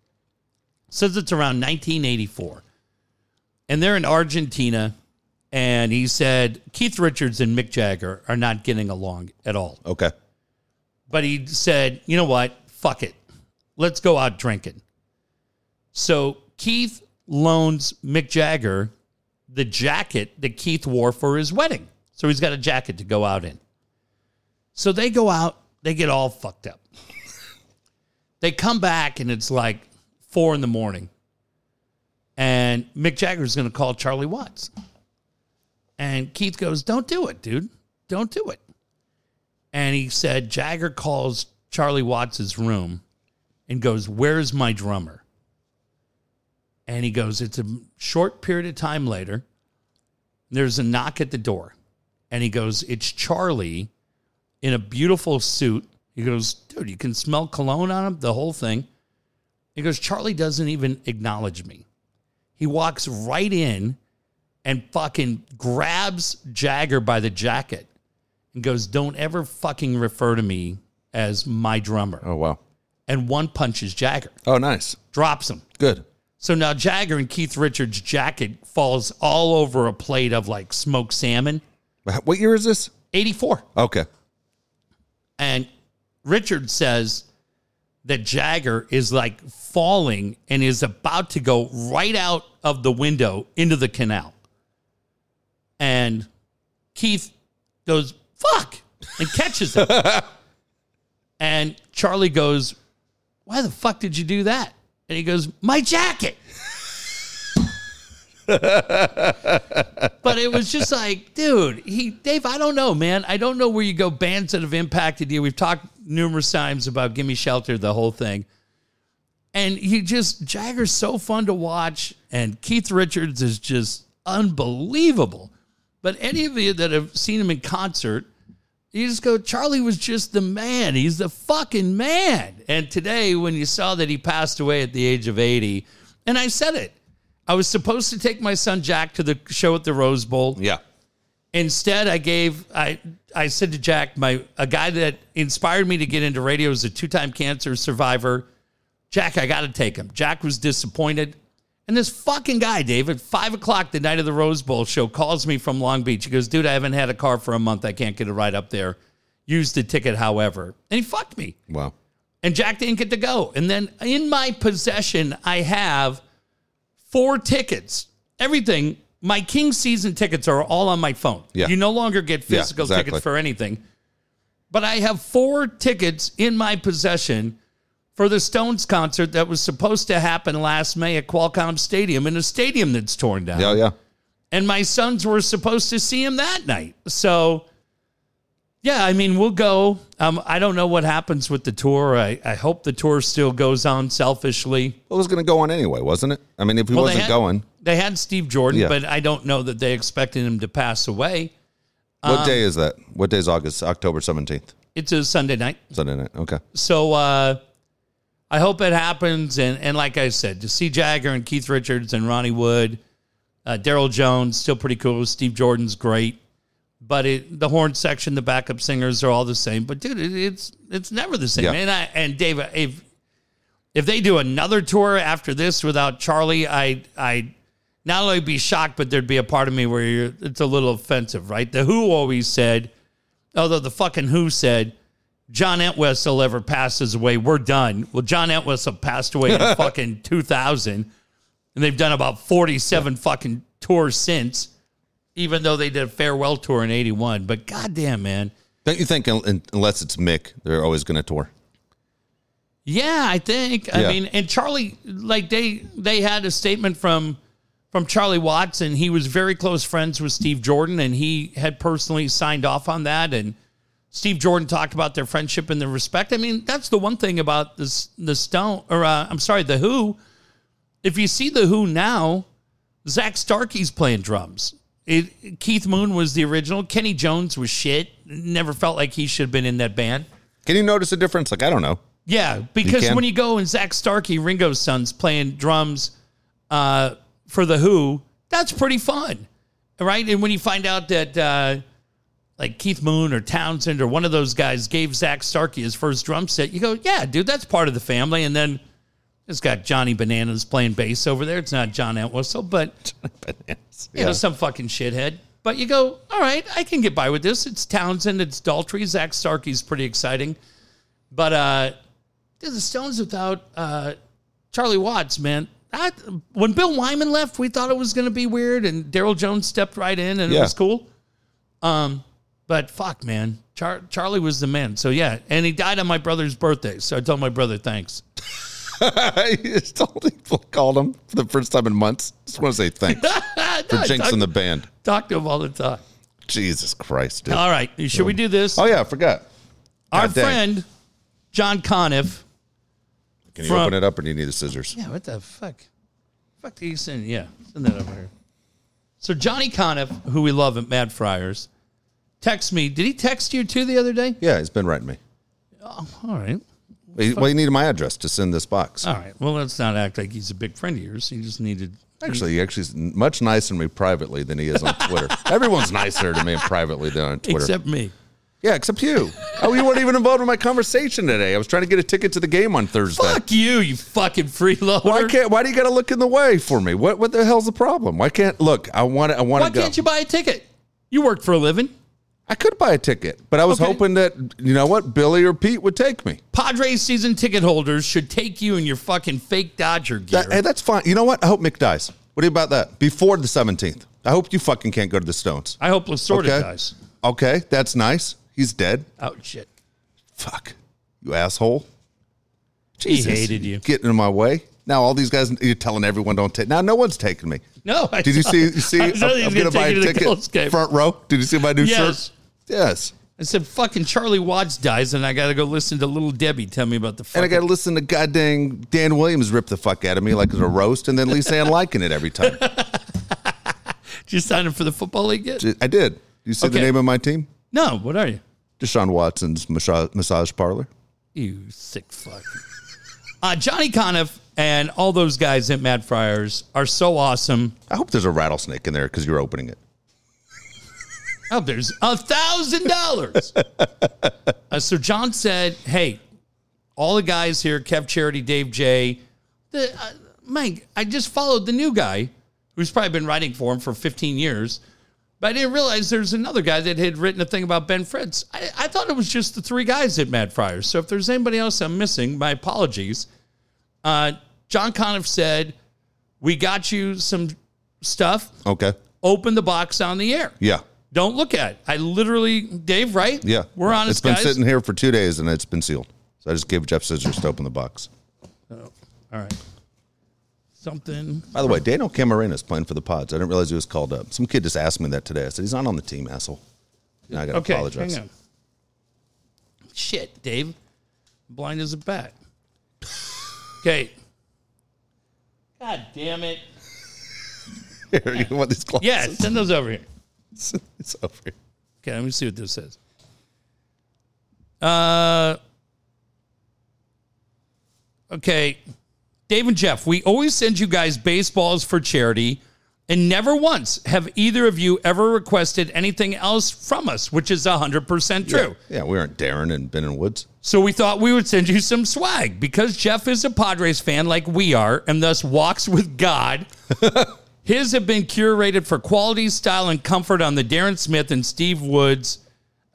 Says it's around 1984. And they're in Argentina. And he said Keith Richards and Mick Jagger are not getting along at all. Okay. But he said, you know what? Fuck it. Let's go out drinking. So Keith loans Mick Jagger the jacket that Keith wore for his wedding. So he's got a jacket to go out in. So they go out, they get all fucked up. [laughs] they come back and it's like four in the morning. And Mick Jagger is going to call Charlie Watts. And Keith goes, Don't do it, dude. Don't do it. And he said, Jagger calls Charlie Watts' room and goes, Where's my drummer? And he goes, It's a short period of time later. There's a knock at the door. And he goes, It's Charlie in a beautiful suit. He goes, Dude, you can smell cologne on him, the whole thing. He goes, Charlie doesn't even acknowledge me. He walks right in and fucking grabs Jagger by the jacket and goes, Don't ever fucking refer to me as my drummer. Oh wow. And one punches Jagger, Oh nice. drops him. Good. So now Jagger and Keith Richards' jacket falls all over a plate of like smoked salmon. What year is this? 84. Okay. And Richard says that Jagger is like falling and is about to go right out of the window into the canal. And Keith goes, fuck, and catches him. [laughs] and Charlie goes, why the fuck did you do that? And he goes, my jacket. but it was just like, dude, he Dave, I don't know, man. I don't know where you go bands that have impacted you. We've talked numerous times about Gimme Shelter, the whole thing. And he just Jagger's so fun to watch, and Keith Richards is just unbelievable. But any of you that have seen him in concert, you just go, Charlie was just the man. He's the fucking man. And today, when you saw that he passed away at the age of 80, and I said it, I was supposed to take my son Jack to the show at the Rose Bowl. Yeah. Instead, I gave I I said to Jack, my a guy that inspired me to get into radio is a two-time cancer survivor. Jack, I got to take him. Jack was disappointed. And this fucking guy, David, five o'clock the night of the Rose Bowl show, calls me from Long Beach. He goes, dude, I haven't had a car for a month. I can't get a ride up there. Use the ticket, however. And he fucked me. Wow. And Jack didn't get to go. And then in my possession, I have four tickets. Everything. My King season tickets are all on my phone. Yeah. You no longer get Yeah, physical exactly. tickets for anything. But I have four tickets in my possession for the Stones concert that was supposed to happen last May at Qualcomm Stadium in a stadium that's torn down. Yeah, yeah. And my sons were supposed to see him that night. So, yeah, I mean, we'll go. Um, I don't know what happens with the tour. I, I hope the tour still goes on selfishly. It was going to go on anyway, wasn't it? I mean, if he Well, wasn't had- going, They had Steve Jordan, Yeah. but I don't know that they expected him to pass away. what Um, day is that? What day is August? October 17th. It's a Sunday night. Sunday night. Okay. So uh, I hope it happens. And, and like I said, to see Jagger and Keith Richards and Ronnie Wood, uh, Darryl Jones, still pretty cool. Steve Jordan's great. But it, the horn section, the backup singers are all the same. But dude, it, it's it's never the same. Yeah. And I and Dave, if if they do another tour after this without Charlie, I I not only be shocked, but there'd be a part of me where you're, it's a little offensive, right? The Who always said, although the fucking Who said, John Entwistle ever passes away, we're done. Well, John Entwistle passed away in [laughs] fucking 2000, and they've done about 47 fucking tours since, even though they did a farewell tour in 81. But goddamn, man. Don't you think, unless it's Mick, they're always going to tour? Yeah, I think. I Yeah. mean, and Charlie, like they they had a statement from from Charlie Watts, and he was very close friends with Steve Jordan, and he had personally signed off on that. And Steve Jordan talked about their friendship and their respect. I mean, that's the one thing about this the Stone, or uh, I'm sorry, the Who. If you see the Who now, Zak Starkey's playing drums. It, Keith Moon was the original. Kenny Jones was shit. Never felt like he should have been in that band. Can you notice a difference? Like, I don't know. Yeah, because can? when you go and Zak Starkey, Ringo's son's playing drums uh, for the Who, that's pretty fun, right? And when you find out that uh, like Keith Moon or Townshend or one of those guys gave Zak Starkey his first drum set, you go, yeah, dude, that's part of the family. And then it's got Johnny Bananas playing bass over there. It's not John Entwistle, but [laughs] you know, some fucking shithead. But you go, all right, I can get by with this. It's Townshend, it's Daltrey, Zak Starkey's pretty exciting. But uh dude, the Stones without uh Charlie Watts, man. That, when Bill Wyman left, we thought it was going to be weird, and Darryl Jones stepped right in, and it was cool. Um, but fuck, man, Char- Charlie was the man. So yeah, and he died on my brother's birthday. So I told my brother thanks. I just totally called him for the first time in months. Just want to say thanks [laughs] for jinxing talk, the band. talk to him all the time. Jesus Christ, dude. All right, should we do this? Oh, yeah, I forgot. Our God dang. friend John Conniff. Can you From- open it up or do you need the scissors? Yeah, what the fuck? Fuck you send? Yeah, send that over here. So Johnny Conniff, who we love at Mad Friars, text me. Did he text you too the other day? Yeah, he's been writing me. Oh, all right. Well, he needed my address to send this box. All right. Well, let's not act like he's a big friend of yours. He just needed. Actually, he actually is much nicer to me privately than he is on Twitter. [laughs] Everyone's nicer to me privately than on Twitter. Except me. yeah, except you. Oh, you weren't even involved in my conversation today. I was trying to get a ticket to the game on Thursday. Fuck you, you fucking freeloader. Why can't? Why do you got to look in the way for me? What? What the hell's the problem? Why can't? Look, I want to. I want Why to go. can't you buy a ticket? You work for a living. I could buy a ticket, but I was Okay. hoping that you know what Billy or Pete would take me. Padres season ticket holders should take you in your fucking fake Dodger gear. That, hey, that's fine. You know what? I hope Mick dies. What do you about that? Before the seventeenth. I hope you fucking can't go to the Stones. I hope Lasorda Okay. dies. Okay, that's nice. He's dead. Oh shit. Fuck you, asshole. He hated you. Getting in my way. Now all these guys, you're telling everyone don't take. Now no one's taking me. No, I Did you see? You see? [laughs] I I'm, was telling you I'm gonna gonna buy a you to the Colts ticket front row. Did you see my new Yes. shirt? Yes. I said, fucking Charlie Watts dies, and I got to go listen to Little Debbie tell me about the And. I got to listen to goddamn Dan Williams rip the fuck out of me like it's a roast, and then Lisa Ann liking it every time. [laughs] Did you sign up for the football league yet? I did. You see the name of my team? No. What are you? Deshaun Watson's massage, massage parlor. You sick fuck. Uh, Johnny Conniff and all those guys at Mad Friars are so awesome. I hope there's a rattlesnake in there because you're opening it. [laughs] Oh, there's a thousand dollars. [laughs] Uh, So John said, "Hey, all the guys here, Kev Charity, Dave J, the uh, Mike. I just followed the new guy who's probably been writing for him for 15 years, but I didn't realize there's another guy that had written a thing about Ben Fritz. I, I thought it was just the three guys at Mad Friars. So if there's anybody else I'm missing, my apologies." Uh, John Conniff said, "We got you some stuff. Okay. Open the box on the air." Yeah. Don't look at it. I literally, Dave, right? Yeah. We're honest It's been guys. sitting here for two days and it's been sealed. So I just gave Jeff scissors to open the box. All right. Something. By the way, Daniel Camarena is playing for the Pods. I didn't realize he was called up. Some kid just asked me that today. I said, he's not on the team, asshole. Now I got to Okay. apologize. Hang on. Shit, Dave. Blind as a bat. Okay. God damn it. Here, [laughs] you want these glasses? Yeah, send those over here. [laughs] it's over here. Okay, let me see what this says. Uh, okay, Dave and Jeff, we always send you guys baseballs for charity, and never once have either of you ever requested anything else from us, which is 100% true. Yeah, we aren't Darren and Ben and Woods. So we thought we would send you some swag because Jeff is a Padres fan like we are and thus walks with God. [laughs] His have been curated for quality, style, and comfort on the Darren Smith and Steve Woods.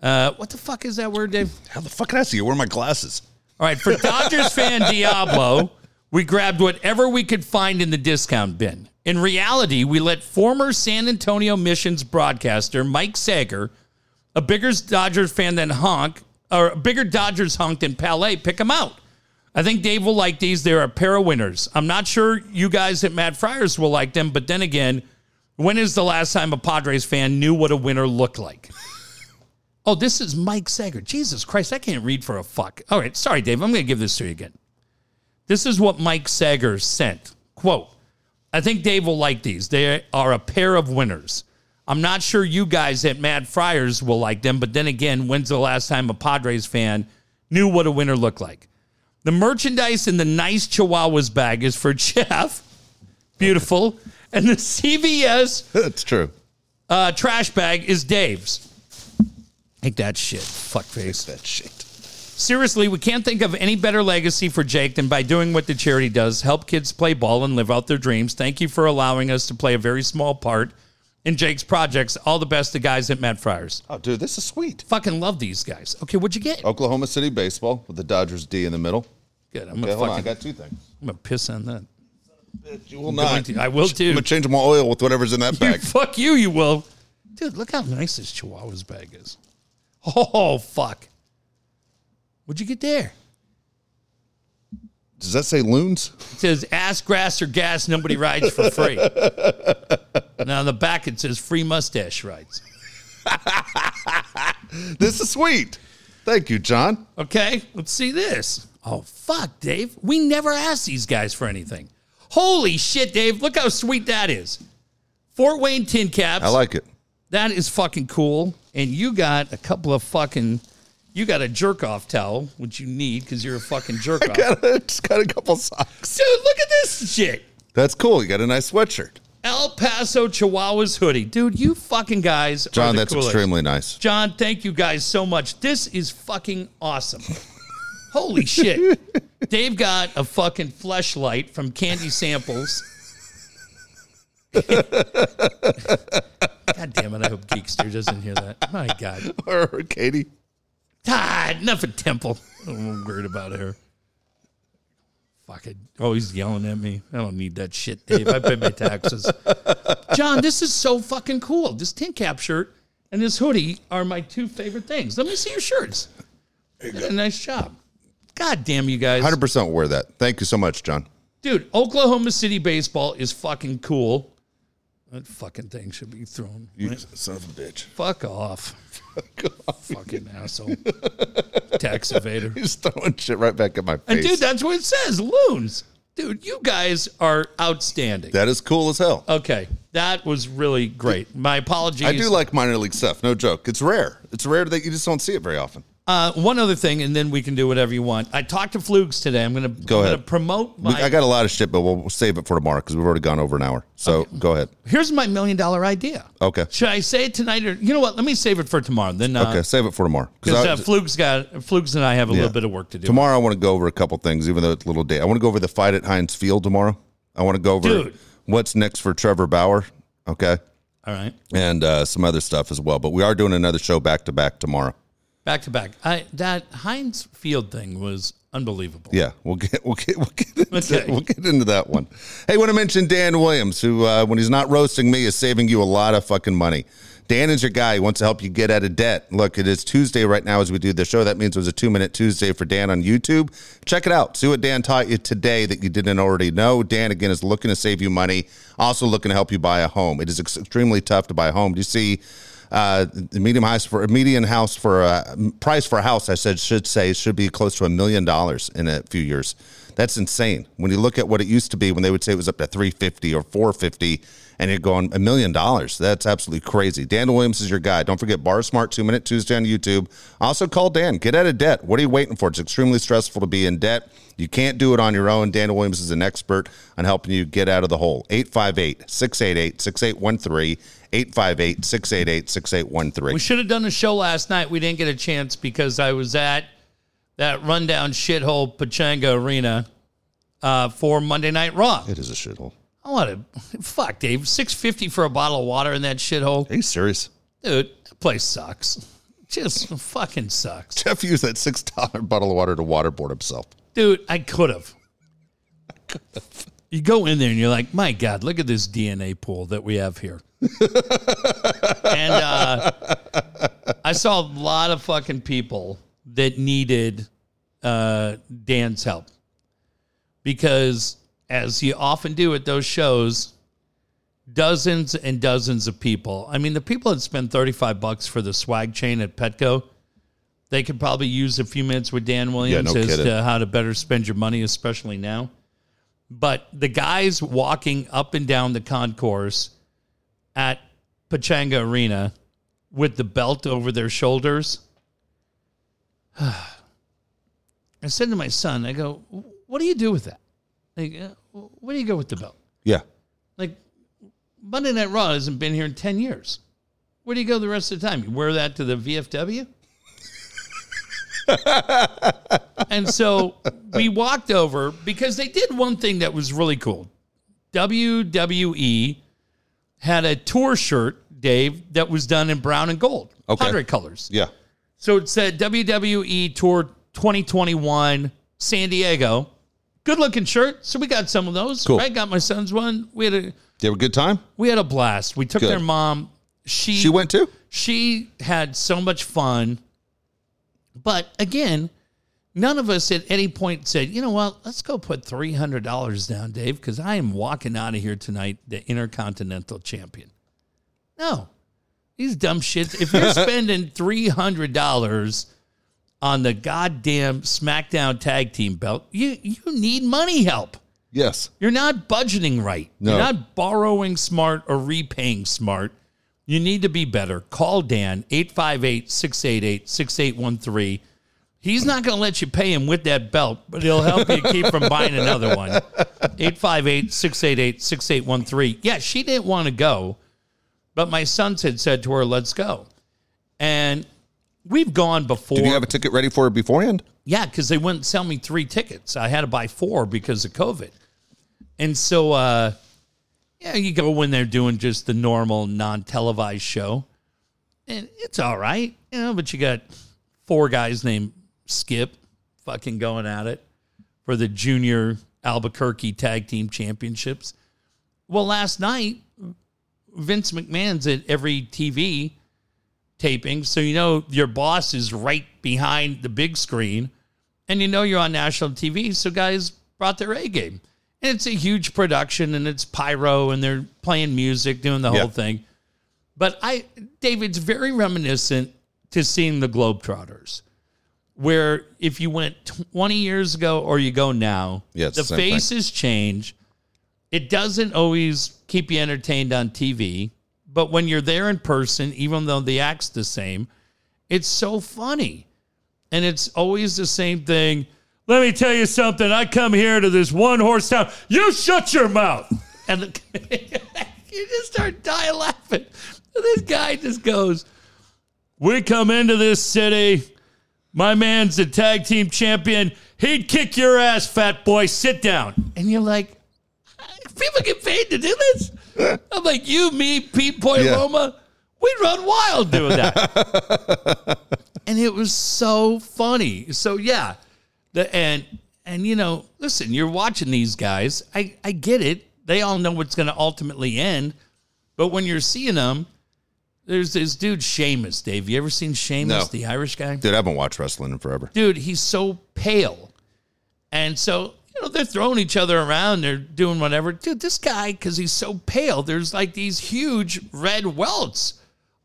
Uh, what the fuck is that word, Dave? How the fuck can I see you? Where are my glasses? All right, for Dodgers fan [laughs] Diablo, we grabbed whatever we could find in the discount bin. In reality, we let former San Antonio Missions broadcaster Mike Sager, a bigger Dodgers fan than Honk, or a bigger Dodgers honk than Palais, pick him out. I think Dave will like these. They're a pair of winners. I'm not sure you guys at Mad Friars will like them, but then again, when is the last time a Padres fan knew what a winner looked like? [laughs] Oh, this is Mike Sager. Jesus Christ, I can't read for a fuck. All right, sorry, Dave. I'm going to give this to you again. This is what Mike Sager sent. Quote, I think Dave will like these. They are a pair of winners. I'm not sure you guys at Mad Friars will like them, but then again, when's the last time a Padres fan knew what a winner looked like? The merchandise in the nice Chihuahuas bag is for [laughs] Jeff. Beautiful. And the CVS [laughs] That's true. uh, trash bag is Dave's. Take that shit, fuckface. That shit. Seriously, we can't think of any better legacy for Jake than by doing what the charity does help kids play ball and live out their dreams. Thank you for allowing us to play a very small part in Jake's projects. All the best to guys at Mad Friars. Oh, dude, this is sweet. Fucking love these guys. Okay, what'd you get? Oklahoma City baseball with the Dodgers D in the middle. Good. I'm Okay, gonna, hold on. I got two things. I'm gonna piss on that. You will not. to- I will too. I'm gonna change my oil with whatever's in that bag. Fuck you, you will. Dude, look how nice this Chihuahua's bag is. Oh, fuck. What'd you get there? Does that say loons? It says ass, grass, or gas, nobody rides for free. [laughs] now on the back it says free mustache rides. [laughs] This is sweet. Thank you, John. Okay, let's see this. Oh fuck, Dave. We never asked these guys for anything. Holy shit, Dave. Look how sweet that is. Fort Wayne tin caps. I like it. that is fucking cool. And you got a couple of fucking you got a jerk off towel, which you need because you're a fucking [laughs] jerk off. Got a, just got a couple socks. Dude, look at this shit. That's cool. You got a nice sweatshirt. El Paso Chihuahuas hoodie. Dude, you fucking guys are John, that's coolest. extremely nice. John, thank you guys so much. This is fucking awesome. Holy shit. [laughs] Dave got a fucking fleshlight from Candy Samples. [laughs] God damn it! I hope Geekster doesn't hear that. My God, or Katie. God, enough of Temple. I'm worried about her. Fuck it. Oh, he's yelling at me. I don't need that shit, Dave. I pay my taxes. [laughs] John, this is so fucking cool. This tin cap shirt and this hoodie are my two favorite things. Let me see your shirts. You did nice job. God damn you guys. 100% wear that. Thank you so much, John. Dude, Oklahoma City baseball is fucking cool. That fucking thing should be thrown. You son of a bitch. Fuck off. Fucking asshole. Tax evader. He's throwing shit right back at my face. And dude, that's what it says. Loons. Dude, you guys are outstanding. that is cool as hell. Okay. That was really great. My apologies. I do like minor league stuff. No joke. It's rare. It's rare that you just don't see it very often. Uh, one other thing, and then we can do whatever you want. I talked to Flukes today. I'm going to Go I'm ahead. Promote my. I got a lot of shit, but we'll, save it for tomorrow because we've already gone over an hour. So go ahead. here's my million dollar idea. Okay. Should I say it tonight or you know what? Let me save it for tomorrow. Then uh, Okay. Save it for tomorrow. because uh, Flukes got Flukes and I have a little bit of work to do. Tomorrow, I want to go over a couple things, even though it's a little day. I want to go over the fight at Heinz Field tomorrow. I want to go over Dude. what's next for Trevor Bauer. Okay. All right, And uh, some other stuff as well. But we are doing another show back to back tomorrow. Back to back. I that Heinz Field thing was unbelievable. Yeah, we'll get we'll get we'll get into, Okay. we'll get into that one. Hey, want to mention Dan Williams, who uh, when he's not roasting me, is saving you a lot of fucking money. Dan is your guy. He wants to help you get out of debt. Look, it is Tuesday right now as we do the show. That means it was a two minute Tuesday for Dan on YouTube. Check it out. See what Dan taught you today that you didn't already know. Dan again is looking to save you money, also looking to help you buy a home. It is extremely tough to buy a home. Do you see? Uh, the medium house for a median house for a price for a house, I said should say should be close to a million dollars in a few years. That's insane. When you look at what it used to be, when they would say it was up to three fifty or four fifty, and you're going a million dollars. That's absolutely crazy. Dan Williams is your guy. Don't forget Borrow Smart Two Minute Tuesday on YouTube. Also call Dan. Get out of debt. What are you waiting for? It's extremely stressful to be in debt. You can't do it on your own. Dan Williams is an expert on helping you get out of the hole. 858 688 6813. 858 688 6813. We should have done a show last night. We didn't get a chance because I was at that rundown shithole Pechanga Arena uh, for Monday Night Raw. It is a shithole. I want to fuck Dave. Six fifty for a bottle of water in that shithole, Are you serious? dude. That place sucks. Just fucking sucks, Jeff used that $6 bottle of water to waterboard himself. dude. I could have. [laughs] You go in there and you're like, my God, look at this DNA pool that we have here. And uh, I saw a lot of fucking people that needed uh, Dan's help because, as you often do at those shows, dozens and dozens of people. I mean, the people that spend 35 bucks for the swag chain at Petco, they could probably use a few minutes with Dan Williams no as kidding. to how to better spend your money, especially now. But the guys walking up and down the concourse at Pechanga Arena with the belt over their shoulders. [sighs] I said to my son, I go, what do you do with that? Like, uh, where do you go with the belt? Yeah. Like, Monday Night Raw hasn't been here in 10 years. Where do you go the rest of the time? You wear that to the VFW? [laughs] and so we walked over because they did one thing that was really cool. WWE had a tour shirt, Dave, that was done in brown and gold, Okay. 100 colors. Yeah. So it said WWE Tour 2021 San Diego. Good looking shirt. So we got some of those. Cool. Right? Got my son's one. We had a you have a good time? we had a blast. We took Good. their mom. She She went too? she had so much fun. But again, none of us at any point said, you know what, let's go put $300 down, Dave, because I am walking out of here tonight the Intercontinental Champion. No, these dumb shits. If you're [laughs] spending $300 on the goddamn SmackDown tag team belt, you, you need money help. Yes. You're not budgeting right. No. You're not borrowing smart or repaying smart. You need to be better. Call Dan 858 688 6813. He's not going to let you pay him with that belt, but he'll help you keep from buying another one. [laughs] 858 688 6813. Yeah, she didn't want to go, but my sons had said to her, let's go. And we've gone before. Did you have a ticket ready for it beforehand? Yeah, because they wouldn't sell me three tickets. I had to buy four because of COVID. And so uh, Yeah, you go when they're doing just the normal non televised show. And it's all right, you know, but you got four guys named Skip fucking going at it for the junior Albuquerque tag team championships. Well, last night, Vince McMahon's at every TV taping. So you know your boss is right behind the big screen and you know you're on national TV. So guys brought their A game. And it's a huge production and it's pyro and they're playing music, doing the Yeah. whole thing. But I, David's very reminiscent to seeing the Globetrotters, where if you went 20 years ago or you go now, Yeah, the the same thing. faces change. It doesn't always keep you entertained on TV, but when you're there in person, even though the act's the same, it's so funny. And it's always the same thing. Let me tell you something. I come here to this one horse town. You shut your mouth. [laughs] And the, [laughs] you just start dying laughing. This guy just goes, We come into this city. My man's the tag team champion. He'd kick your ass, fat boy. Sit down. And you're like, People get paid to do this? [laughs] I'm like, you, me, Pete Boy Yeah. Roma, we'd run wild doing that. [laughs] and it was so funny. So yeah, the and and you know, listen, you're watching these guys. I I get it. They all know what's going to ultimately end, but when you're seeing them, there's this dude Sheamus. Dave, you ever seen Sheamus, No. the Irish guy? Dude, I haven't watched wrestling in forever. dude, he's so pale. And so, you know, they're throwing each other around, they're doing whatever. Dude, this guy, because he's so pale, there's like these huge red welts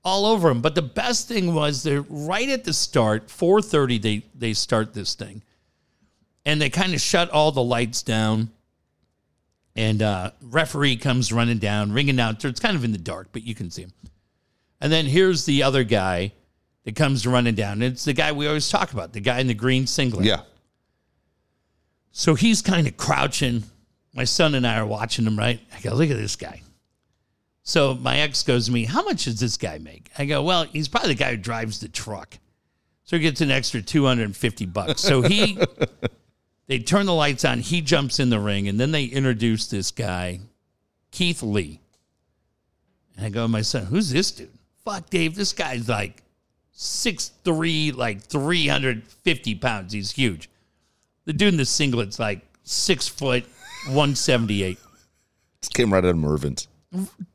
all over him. But the best thing was they're right at the start, 4:30 they they start this thing. And they kind of shut all the lights down. And uh referee comes running down, ringing out. It's kind of in the dark, but you can see him. And then here's the other guy that comes running down. It's the guy we always talk about, the guy in the green singlet. Yeah. So he's kind of crouching. My son and I are watching him, right? I go, look at this guy. So my ex goes to me, How much does this guy make? I go, Well, he's probably the guy who drives the truck. So he gets an extra 250 bucks. So he, [laughs] they turn the lights on. He jumps in the ring, and then they introduce this guy, Keith Lee. And I go, My son, who's this dude? Fuck, Dave, this guy's like six three, like 350 pounds. He's huge. The dude in the singlet's like six foot, [laughs] 178. Came right out of Mervyn's.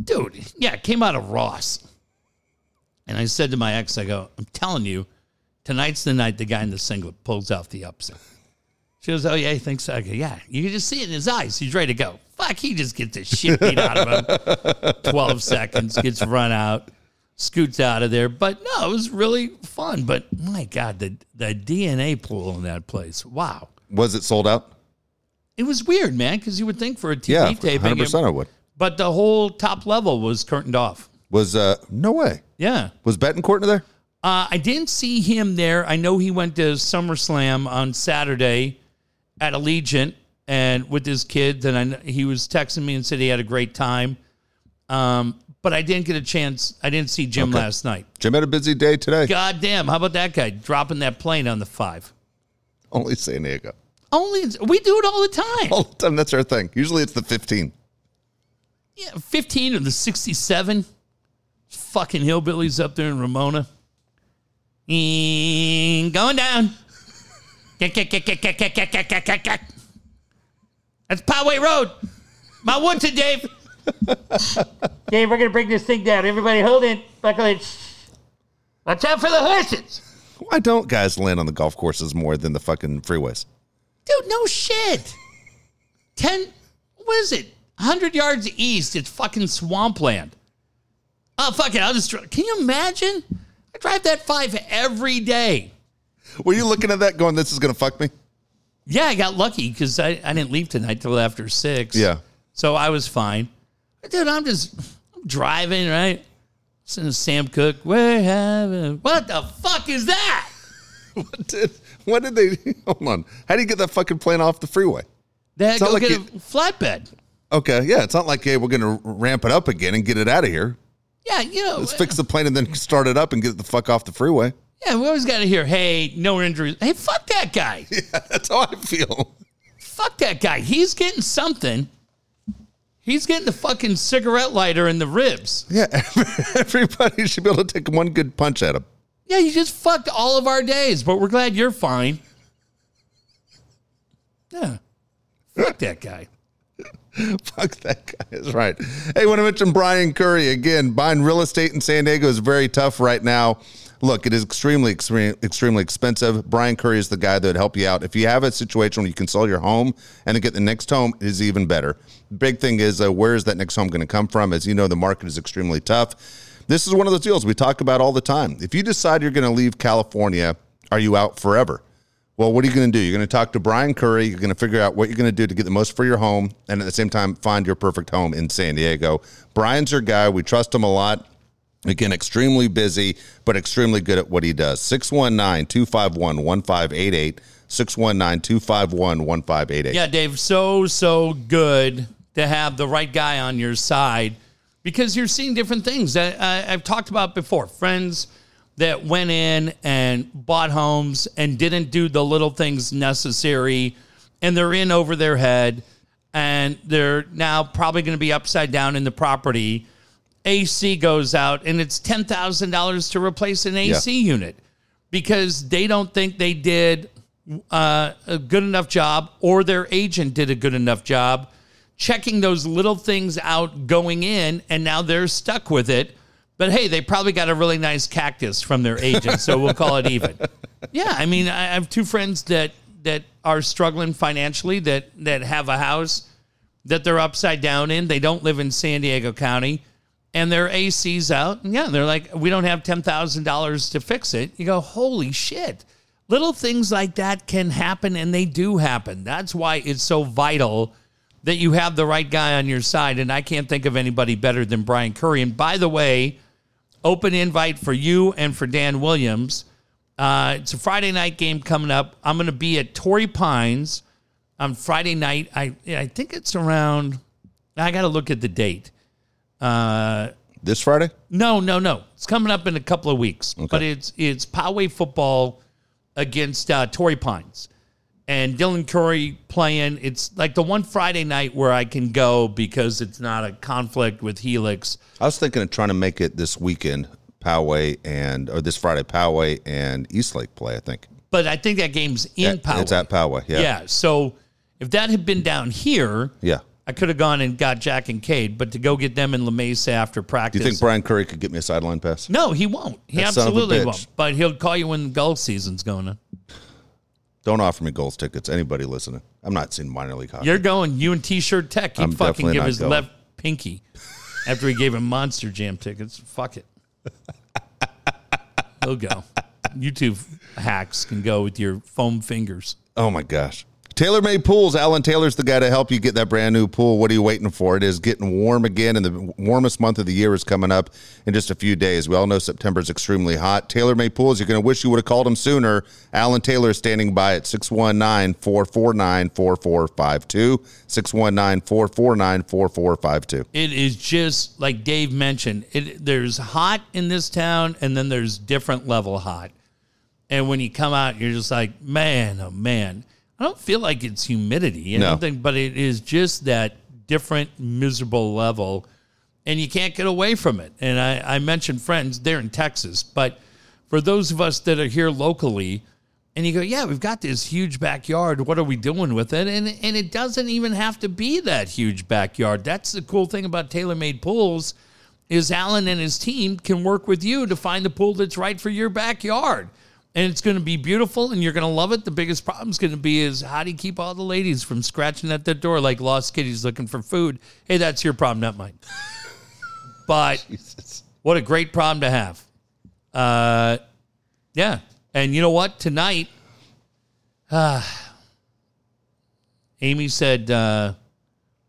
Dude, yeah, came out of Ross. And I said to my ex, I go, I'm telling you, tonight's the night the guy in the singlet pulls off the upset. She goes, Oh, yeah, he thinks so? I go, Yeah. You can just see it in his eyes. He's ready to go. Fuck, he just gets the shit beat out of him. [laughs] 12 seconds, gets run out, scoots out of there. But no, it was really fun. But my God, the, the DNA pool in that place. Wow. Was it sold out? It was weird, man, because you would think for a TV Yeah, taping, 100% I would. but the whole top level was curtained off. Was, uh, no way. Yeah. Was Betancourt there? Uh, I didn't see him there. I know he went to SummerSlam on Saturday at Allegiant and with his kids, and I, he was texting me and said he had a great time. Um, but I didn't get a chance. I didn't see Jim Okay. last night. Jim had a busy day today. God damn! How about that guy dropping that plane on the five? Only San Diego. Only we do it all the time. All the time. That's our thing. Usually it's the 15. Yeah, fifteen or the sixty-seven. Fucking hillbillies up there in Ramona. Mm, going down. That's Poway Road. My Woodson, Dave. [laughs] Dave, we're gonna bring this thing down. Everybody, hold it. Buckle it. Watch out for the horses, Why don't guys land on the golf courses more than the fucking freeways? dude. No shit. Ten. What is it? Hundred yards east. It's fucking swampland. Oh fuck it. I'll just. dri- Can you imagine? I drive that five every day. Were you looking at that going, this is going to fuck me? Yeah, I got lucky because I, I didn't leave tonight till after six. Yeah. So I was fine. Dude, I'm just I'm driving, right? Listen Sam Cook. We're having what the fuck is that? [laughs] What did, what did they, hold on. How do you get that fucking plane off the freeway? They had to go like get you- a flatbed. Okay. Yeah. It's not like, hey, we're going to ramp it up again and get it out of here. Yeah, you know. Let's fix the plane and then start it up and get the fuck off the freeway. Yeah, we always got to hear, hey, no injuries. Hey, fuck that guy. [laughs] Yeah, That's how I feel. fuck that guy. He's getting something. He's getting the fucking cigarette lighter in the ribs. Yeah, [laughs] everybody should be able to take one good punch at him. Yeah, you just fucked all of our days, but we're glad you're fine. Yeah. Fuck that guy. [laughs] Fuck that guy is right. Hey, want to mention Brian Curry again. Buying real estate in San Diego is very tough right now. Look, it is extremely, extremely, extremely expensive. Brian Curry is the guy that would help you out. If you have a situation where you can sell your home and get the next home, it is even better. big thing is uh, where is that next home going to come from? As you know, the market is extremely tough. This is one of those deals we talk about all the time. If you decide you're going to leave California, are you out forever? Well, what are you going to do? You're going to talk to Brian Curry. You're going to figure out what you're going to do to get the most for your home and at the same time find your perfect home in San Diego. Brian's your guy. We trust him a lot. Again, extremely busy, but extremely good at what he does. 619 251 1588. 619 251 1588. Yeah, Dave, so, so good to have the right guy on your side because you're seeing different things that I, I've talked about before. Friends that went in and bought homes and didn't do the little things necessary, and they're in over their head, and they're now probably going to be upside down in the property. AC goes out, and it's ten thousand dollars to replace an AC yeah. unit because they don't think they did uh, a good enough job, or their agent did a good enough job checking those little things out going in, and now they're stuck with it but hey, they probably got a really nice cactus from their agent, so we'll call it even. [laughs] Yeah, I mean, I have two friends that that are struggling financially that that have a house that they're upside down in. They don't live in San Diego County, and their AC's out. And yeah, they're like, we don't have ten thousand dollars to fix it. You go, holy shit! Little things like that can happen, and they do happen. That's why it's so vital that you have the right guy on your side. And I can't think of anybody better than Brian Curry. And by the way open invite for you and for Dan Williams. Uh, it's a Friday night game coming up. I'm going to be at Torrey Pines on Friday night. I I think it's around. I got to look at the date. Uh, this Friday? No, no, no. It's coming up in a couple of weeks. Okay. But it's it's Poway football against uh, Torrey Pines and Dylan Curry playing. It's like the one Friday night where I can go because it's not a conflict with Helix. I was thinking of trying to make it this weekend, Poway and or this Friday, Poway and Eastlake play. I think, but I think that game's in Poway. It's at Poway. Yeah. Yeah. So if that had been down here, yeah. I could have gone and got Jack and Cade, but to go get them in La Mesa after practice. Do you think Brian Curry could get me a sideline pass? No, he won't. He that absolutely won't. But he'll call you when the golf season's going on. Don't offer me Gulls tickets. Anybody listening? I'm not seeing minor league hockey. You're going. You and T-shirt Tech. He fucking give his going. left [laughs] pinky after he gave him Monster Jam tickets. Fuck it. He'll go. YouTube hacks can go with your foam fingers. Oh my gosh. TaylorMade Pools. Alan Taylor's the guy to help you get that brand new pool. What are you waiting for? It is getting warm again, and the warmest month of the year is coming up in just a few days. We all know September is extremely hot. TaylorMade Pools, you're going to wish you would have called him sooner. Alan Taylor is standing by at 619 449 4452. 619 449 4452. It is just like Dave mentioned, it, there's hot in this town, and then there's different level hot. And when you come out, you're just like, man, oh man. I don't feel like it's humidity. No. think, but it is just that different miserable level, and you can't get away from it. And I, I mentioned friends, they're in Texas, but for those of us that are here locally, and you go, yeah, we've got this huge backyard. What are we doing with it? And and it doesn't even have to be that huge backyard. That's the cool thing about TaylorMade pools, is Alan and his team can work with you to find the pool that's right for your backyard and it's going to be beautiful and you're going to love it. The biggest problem is going to be is how do you keep all the ladies from scratching at the door like lost kitties looking for food? Hey, that's your problem, not mine. [laughs] but Jesus. what a great problem to have. Uh, yeah, and you know what? Tonight, uh, [sighs] Amy said uh,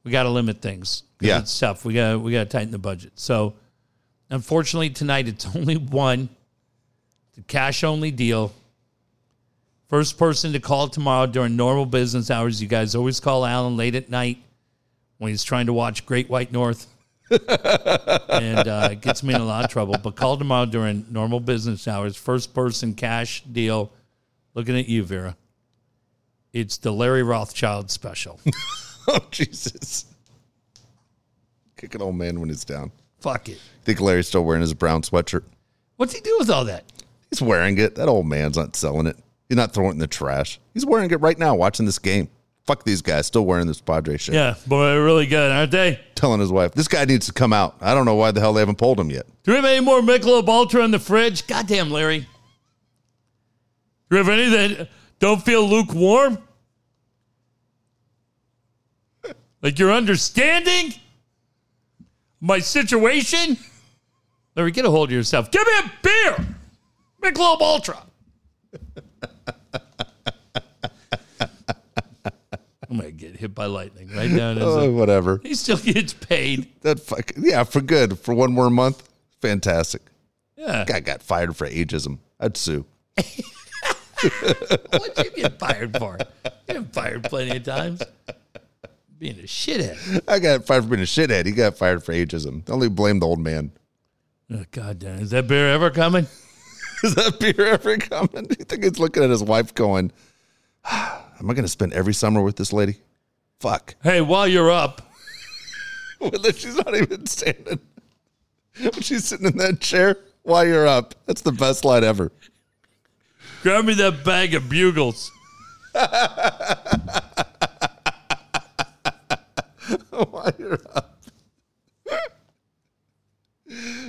we got to limit things. Yeah, it's tough. We got we got to tighten the budget. So, unfortunately, tonight it's [laughs] only one cash only deal. First person to call tomorrow during normal business hours. You guys always call Alan late at night when he's trying to watch Great White North. [laughs] and uh, it gets me in a lot of trouble. But call tomorrow during normal business hours. First person cash deal. Looking at you, Vera. It's the Larry Rothschild special. [laughs] oh, Jesus. Kick an old man when he's down. Fuck it. Think Larry's still wearing his brown sweatshirt? What's he do with all that? He's wearing it. That old man's not selling it. He's not throwing it in the trash. He's wearing it right now, watching this game. Fuck these guys, still wearing this Padre shit. Yeah, boy, they're really good, aren't they? Telling his wife, this guy needs to come out. I don't know why the hell they haven't pulled him yet. Do we have any more Michelob Ultra in the fridge? Goddamn, Larry. Do we have any that don't feel lukewarm? Like you're understanding my situation? Larry, get a hold of yourself. Give me a beer. Michelob Ultra. I'm gonna get hit by lightning right down his. [laughs] Oh, whatever. he still gets paid. That fuck yeah, for good. For one more month. Fantastic. Yeah. Guy got fired for ageism. I'd sue. [laughs] What'd you get fired for? You been fired plenty of times. Being a shithead. I got fired for being a shithead. He got fired for ageism. Only blame the old man. Oh, God damn. Is that beer ever coming? [laughs] Is that beer ever coming? Do you think he's looking at his wife going, [sighs] Am I going to spend every summer with this lady? Fuck. Hey, while you're up, [laughs] Well, She's not even standing. [laughs] She's sitting in that chair while you're up. That's the best line ever. grab me that bag of bugles. While you're up.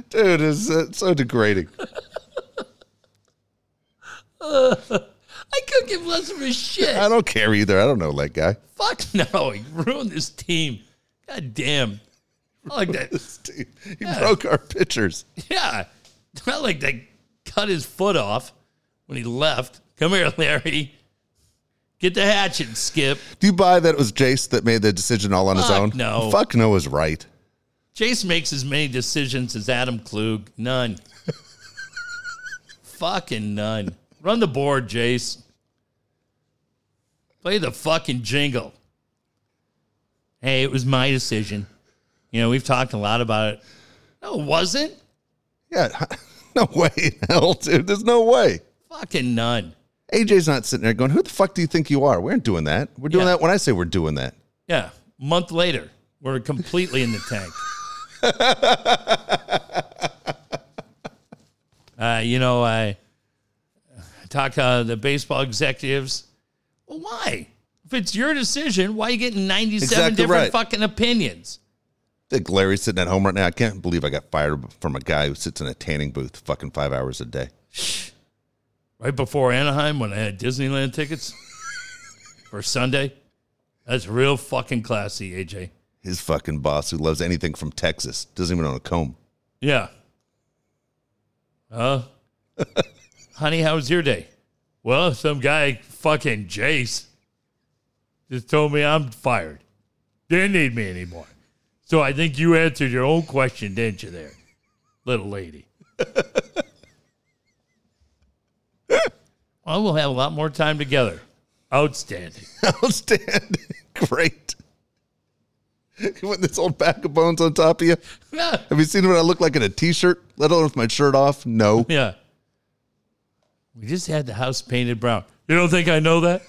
Dude, is uh, so degrading. [laughs] I couldn't give less of a shit. I don't care either. I don't know that guy. Fuck no. He ruined this team. God damn. I like that. [laughs] He broke our pitchers. Yeah. [laughs] Not like they cut his foot off when he left. Come here, Larry. Get the hatchet, Skip. Do you buy that it was Jayce that made the decision all on his own? no. Fuck no is right. Jayce makes as many decisions as Adam Klug. None. fucking none. Run the board, Jayce. Play the fucking jingle. Hey, it was my decision. You know, we've talked a lot about it. No, it wasn't. Yeah, [laughs] no way in hell, dude. There's no way. Fucking none. AJ's not sitting there going, "Who the fuck do you think you are?" We aren't doing that. We're doing Yeah. that when I say we're doing that. Yeah. Month later, we're completely in the tank. [laughs] uh, you know, I talk to the baseball executives. Well, why? If it's your decision, why are you getting 97 Exactly different right. fucking opinions? I think Larry's sitting at home right now. I can't believe I got fired from a guy who sits in a tanning booth fucking five hours a day. Right before Anaheim when I had Disneyland tickets for Sunday. That's real fucking classy, AJ. His fucking boss, who loves anything from Texas, doesn't even own a comb. Yeah. Uh, [laughs] honey, how was your day? Well, some guy, fucking Jayce, just told me I'm fired. Didn't need me anymore. So I think you answered your own question, didn't you, there, little lady? well, we'll have a lot more time together. Outstanding. [laughs] Outstanding. Great. You want this old bag of bones on top of you? Yeah. Have you seen what I look like in a t-shirt? Let alone with my shirt off? No. Yeah. We just had the house painted brown. You don't think I know that?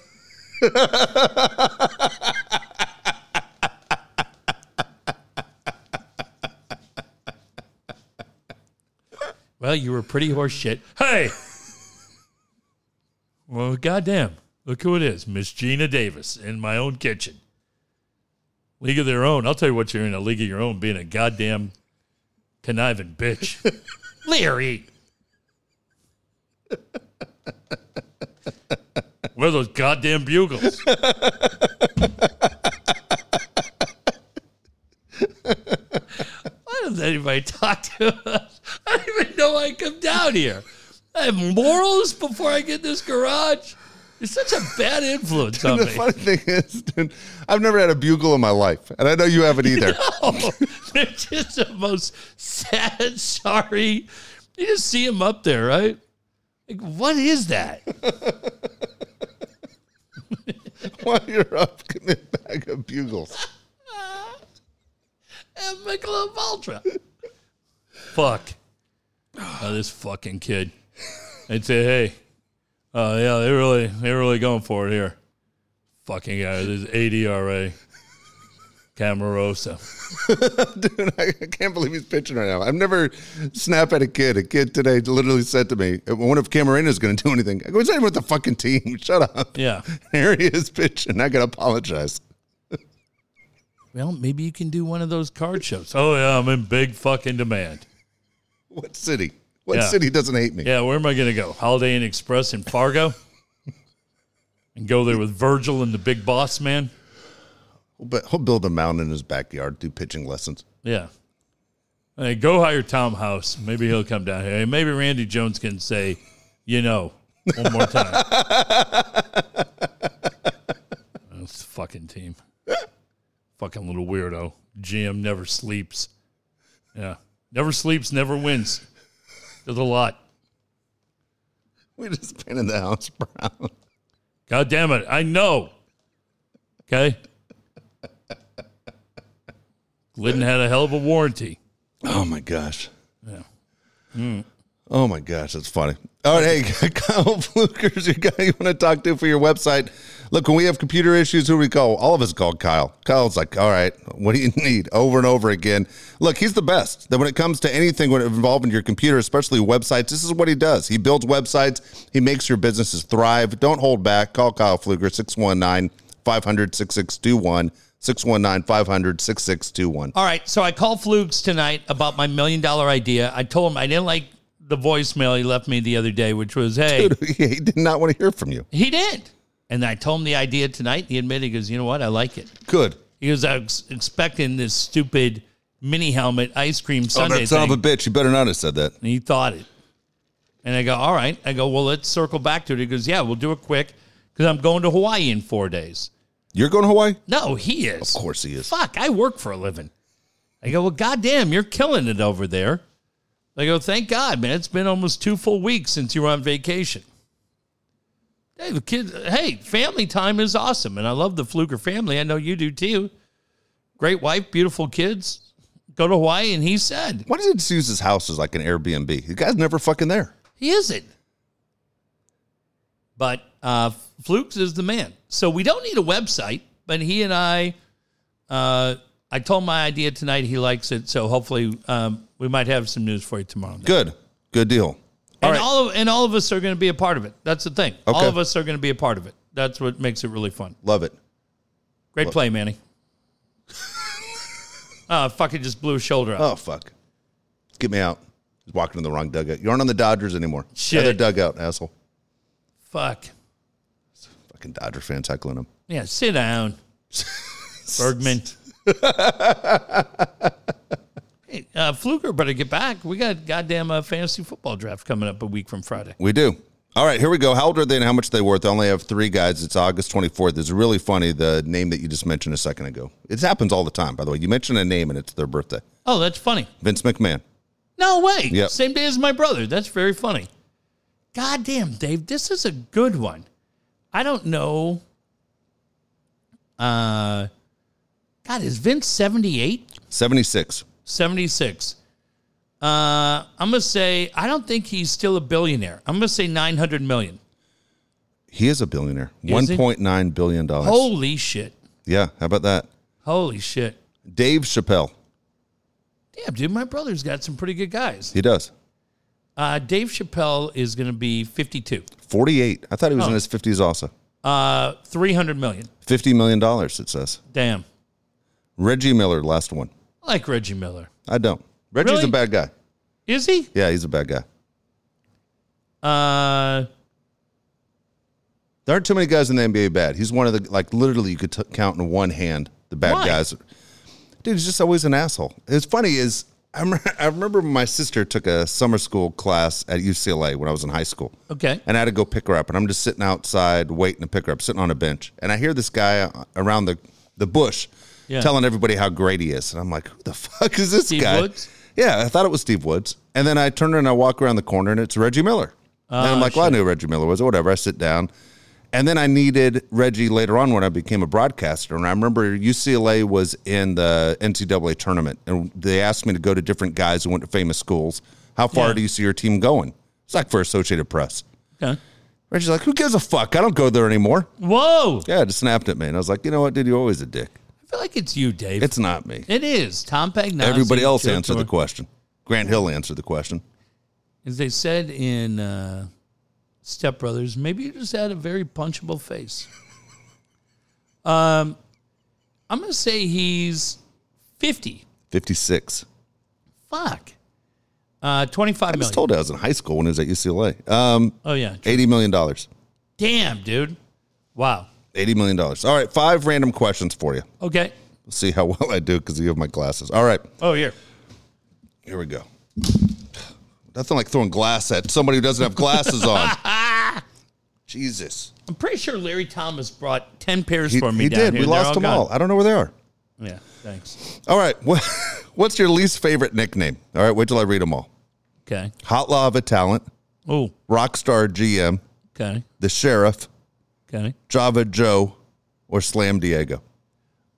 well, you were pretty horse shit. Hey! Well, goddamn. Look who it is. Miss Geena Davis in my own kitchen. League of their own. I'll tell you what, you're in a league of your own being a goddamn conniving bitch. [laughs] Larry. [laughs] Where are those goddamn bugles? [laughs] Why does anybody talk to us? I don't even know I come down here. I have morals before I get this garage. You're such a bad influence [laughs] on The me. funny thing is, dude, I've never had a bugle in my life, and I know you haven't either. No, they're just the most sad, sorry. You just see them up there, right? Like, what is that? [laughs] While you're up, give me a bag of bugles. [laughs] and Michelob Ultra. Fuck. Oh, this fucking kid. I'd say, hey, oh yeah, they really, they really going for it here. Fucking guy, this is ADRA. Camarosa. [laughs] Dude, I can't believe he's pitching right now. I've never snap at a kid. A kid today literally said to me, I wonder if Camarena going to do anything. I go, he's not even with the fucking team. [laughs] Shut up. Yeah. Here he is pitching. I got to apologize. Well, maybe you can do one of those card shows. Oh yeah, I'm in big fucking demand. What city? What Yeah. city doesn't hate me? Yeah, where am I going to go? Holiday Inn Express in Fargo, and go there with Virgil and the big boss man. But he'll build a mountain in his backyard, do pitching lessons. Yeah. Hey, go hire Tom House. Maybe he'll come down here. Maybe Randy Jones can say, you know, one more time. [laughs] That's the fucking team. Fucking little weirdo. GM never sleeps. Yeah. Never sleeps, never wins. Does a lot. We just painted the house brown. God damn it. I know. Okay. Glidden had a hell of a warranty. Oh my gosh. Yeah. Hmm. Oh my gosh, that's funny. All right, hey, [laughs] Kyle Fluker's your guy you want to talk to for your website. Look, when we have computer issues, who do we call? All of us call Kyle. Kyle's like, all right, what do you [laughs] need? Over and over again. Look, he's the best. That when it comes to anything when involving your computer, especially websites, this is what he does. He builds websites. He makes your businesses thrive. Don't hold back. Call Kyle Fluker 619 500 6621 619 500 6621. All right, so I called Flukes tonight about my million dollar idea. I told him I didn't like the voicemail he left me the other day, which was, "Hey, [laughs] He did not want to hear from you. he did," and I told him the idea tonight. He admitted, he goes, "You know what? I like it." Good. He goes, "I was expecting this stupid mini helmet ice cream Oh, Sunday that son thing." of a bitch. You better not have said that. And he thought it. And I go, all right. I go, well, let's circle back to it. He goes, yeah, we'll do it quick because I'm going to Hawaii in four days. You're going to Hawaii? No, he is. Of course he is. Fuck, I work for a living. I go, well, goddamn, you're killing it over there. I go, thank God, man. It's been almost two full weeks since you were on vacation. Hey, the kids, hey, family time is awesome. And I love the Fluker family. I know you do too. Great wife, beautiful kids. Go to Hawaii. And he said, Why does he just use his house as like an Airbnb? The guy's never fucking there. He isn't. But uh, Flukes is the man. So we don't need a website, but he and I, uh, I told my idea tonight. He likes it. So hopefully um, we might have some news for you tomorrow. Good. Good deal. All and right. all of and all of us are going to be a part of it. That's the thing. All of us are going to be a part of it. That's what makes it really fun. Love it. Great play, Manny. [laughs] Oh, fucking just blew his shoulder out. Oh, fuck. Get me out. He's walking in the wrong dugout. You aren't on the Dodgers anymore. Shit. Other dugout, asshole. Fuck. Fucking Dodger fans heckling him. Yeah, sit down, [laughs] Bergman. hey, uh, Fluker better get back. We got goddamn uh, fantasy football draft coming up a week from Friday. We do. All right, here we go. How old are they and how much are they worth? I only have three guys. It's August 24th. It's really funny, the name that you just mentioned a second ago. It happens all the time, by the way. You mention a name and it's their birthday. Oh, that's funny. Vince McMahon. No way. Yep. Same day as my brother. That's very funny. Goddamn, Dave, this is a good one. I don't know. Uh, God, is Vince 78? 76. 76. Uh, I'm going to say, I don't think he's still a billionaire. I'm going to say 900 million. He is a billionaire. Is he? 1.9 billion. dollars. Holy shit. Yeah, how about that? Holy shit. Dave Chappelle. Damn, dude, my brother's got some pretty good guys. He does. Uh, Dave Chappelle is going to be 52. 48. I thought he was in Oh. his 50s also. Uh, 300 million. $50 million, it says. Damn. Reggie Miller, last one. I like Reggie Miller. I don't. Reggie's Really? a bad guy. Is he? Yeah, he's a bad guy. Uh, There aren't too many guys in the NBA bad. He's one of the, like, literally, you could t- count in one hand the bad Why? guys. Dude, he's just always an asshole. It's funny is, I remember, I remember my sister took a summer school class at UCLA when I was in high school. okay. and I had to go pick her up. And I'm just sitting outside waiting to pick her up, sitting on a bench. And I hear this guy around the, the bush Yeah. telling everybody how great he is. And I'm like, who the fuck is this Steve guy? Woods? Yeah, I thought it was Steve Woods. And then I turn and I walk around the corner and it's Reggie Miller. and I'm Ah, like, well, I knew Reggie Miller was or whatever. I sit down. And then I needed Reggie later on when I became a broadcaster. And I remember UCLA was in the NCAA tournament and they asked me to go to different guys who went to famous schools. How far Yeah. do you see your team going? It's like for Associated Press. Okay. Reggie's like, who gives a fuck? I don't go there anymore. Whoa. Yeah, just snapped at me. And I was like, you know what, dude? You're always a dick. I feel like it's you, Dave. It's not me. it is. Tom Pagnozzi. Everybody else answered the question. Grant Hill answered the question. As they said in uh, Step Brothers, maybe you just had a very punchable face. [laughs] Um, I'm going to say he's 50. 56. Fuck. Uh, 25 I was million. told I was in high school when I was at UCLA. Um, Oh, yeah. $80 million. Damn, dude. Wow. $80 million. All right, five random questions for you. Okay. We'll see how well I do because you have my glasses. All right, Oh, here. here we go. Nothing like throwing glass at somebody who doesn't have glasses on. [laughs] Jesus. I'm pretty sure Larry Thomas brought 10 pairs He, for me he down did. here. We They're lost them gone. all. I don't know where they are. Yeah, thanks. All right. What, [laughs] what's your least favorite nickname? All right, wait till I read them all. Okay. Hot Lava Talent, Oh, Rockstar GM, okay. The Sheriff, Okay. Java Joe, or Slam Diego.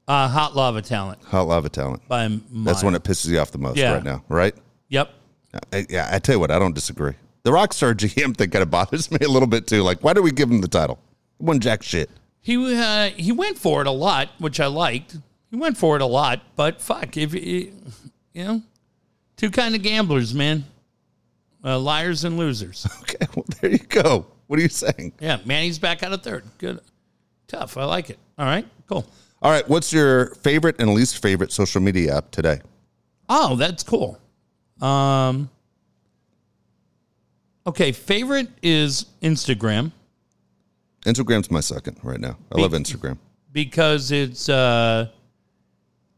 Uh, Hot Lava Talent Hot Lava Talent. by That's one that pisses you off the most Yeah. right now, right? Yep. I, yeah, I tell you what, I don't disagree. The Rockstar [laughs] GM thing kind of bothers me a little bit too. Like, why do we give him the title? It wasn't jack shit. He uh, he went for it a lot, which I liked. He went for it a lot, but fuck, if you, you know, two kind of gamblers, man, uh, liars and losers. [laughs] Okay, well, there you go. What are you saying? Yeah, Manny's back out of third. Good, tough. I like it. All right, cool. All right, what's your favorite and least favorite social media app today? Oh, that's cool. Um, okay, favorite is Instagram Instagram's my second right now. I love Instagram. because it's uh,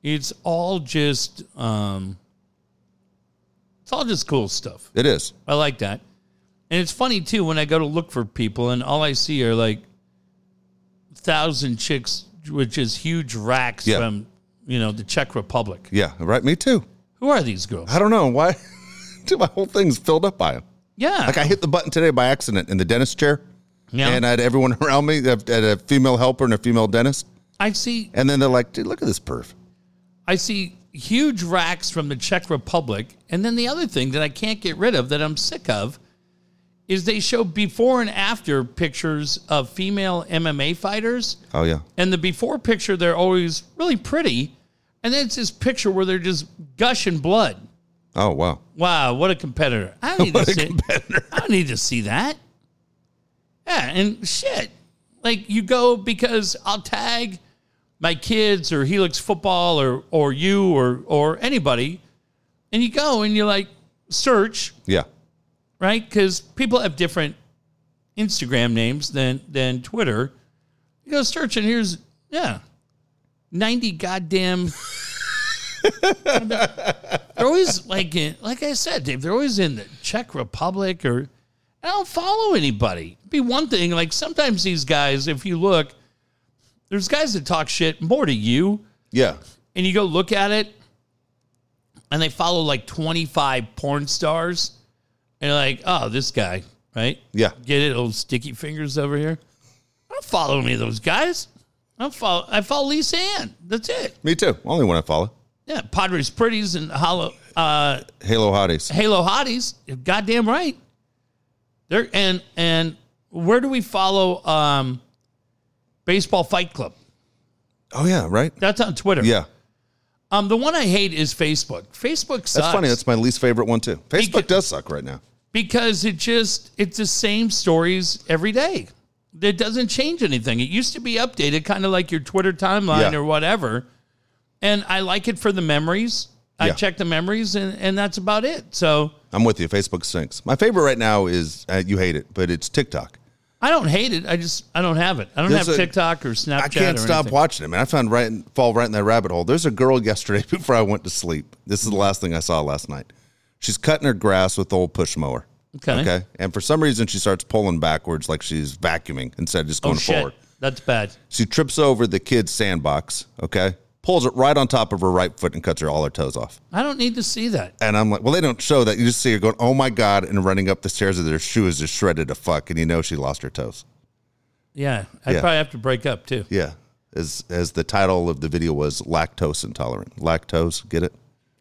it's all just um, it's all just cool stuff. It is. I like that. And it's funny too when I go to look for people and all I see are like thousand chicks which is huge racks Yeah. from you know the Czech Republic. Yeah, right. Me too. Who are these girls? I don't know why. [laughs] Dude, my whole thing's filled up by them. Yeah, Like I hit the button today by accident in the dentist chair, yeah. and I had everyone [laughs] around me. I had a female helper and a female dentist, I see and then they're like, "Dude, look at this perf." I see huge racks from the Czech Republic. And then the other thing that I can't get rid of that I'm sick of is they show before and after pictures of female MMA fighters. Oh yeah, And the before picture, they're always really pretty. And then it's this picture where they're just gushing blood. oh wow. Wow, what a competitor. I don't [laughs] need What to a see competitor. I don't need to see that. Yeah, and shit. Like you go because I'll tag my kids or Helix football or or you or or anybody, and you go and you like search, Yeah, right? Because people have different Instagram names than than Twitter. You go search and here's yeah. 90 goddamn they're always like like I said, Dave, they're always in the Czech Republic or I don't follow anybody. It'd be one thing, like sometimes these guys, if you look, there's guys that talk shit more to you, yeah. and you go look at it, and they follow like 25 porn stars, and you're like, oh, this guy, right? Yeah. Get it, old sticky fingers over here. I don't follow any of those guys. I don't follow. I follow Lisa Ann. That's it. Me too. Only one I follow. Yeah, Padres Pretties and Hollow, uh, Halo Hotties. Halo Hotties. You're goddamn right. There and and where do we follow um, Baseball Fight Club? Oh yeah, right. That's on Twitter. Yeah, Um, the one I hate is Facebook. Facebook sucks. that's funny. That's my least favorite one too. Facebook Beca- does suck right now. because it just it's the same stories every day. It doesn't change anything. It used to be updated, kind of like your Twitter timeline Yeah. or whatever. And I like it for the memories. I Yeah. check the memories, and, and that's about it. So I'm with you. Facebook stinks. My favorite right now is uh, you hate it, but it's TikTok. I don't hate it. I just I don't have it. I don't There's have a- TikTok or Snapchat. I can't or stop anything. watching it, man. I found right in, fall right in that rabbit hole. There's a girl [laughs] yesterday before I went to sleep. This is the last thing I saw last night. She's cutting her grass with the old push mower. Okay. Okay. And for some reason, she starts pulling backwards like she's vacuuming instead of just Oh going shit, forward. that's bad. She trips over the kid's sandbox. Okay. Pulls it right on top of her right foot and cuts her all her toes off. I don't need to see that. And I'm like, well, they don't show that. You just see her going, oh my God, and running up the stairs with her shoe is just shredded to fuck. And you know she lost her toes. Yeah, I'd Yeah. probably have to break up too. Yeah. As, as the title of the video was lactose intolerant. Lactose, get it?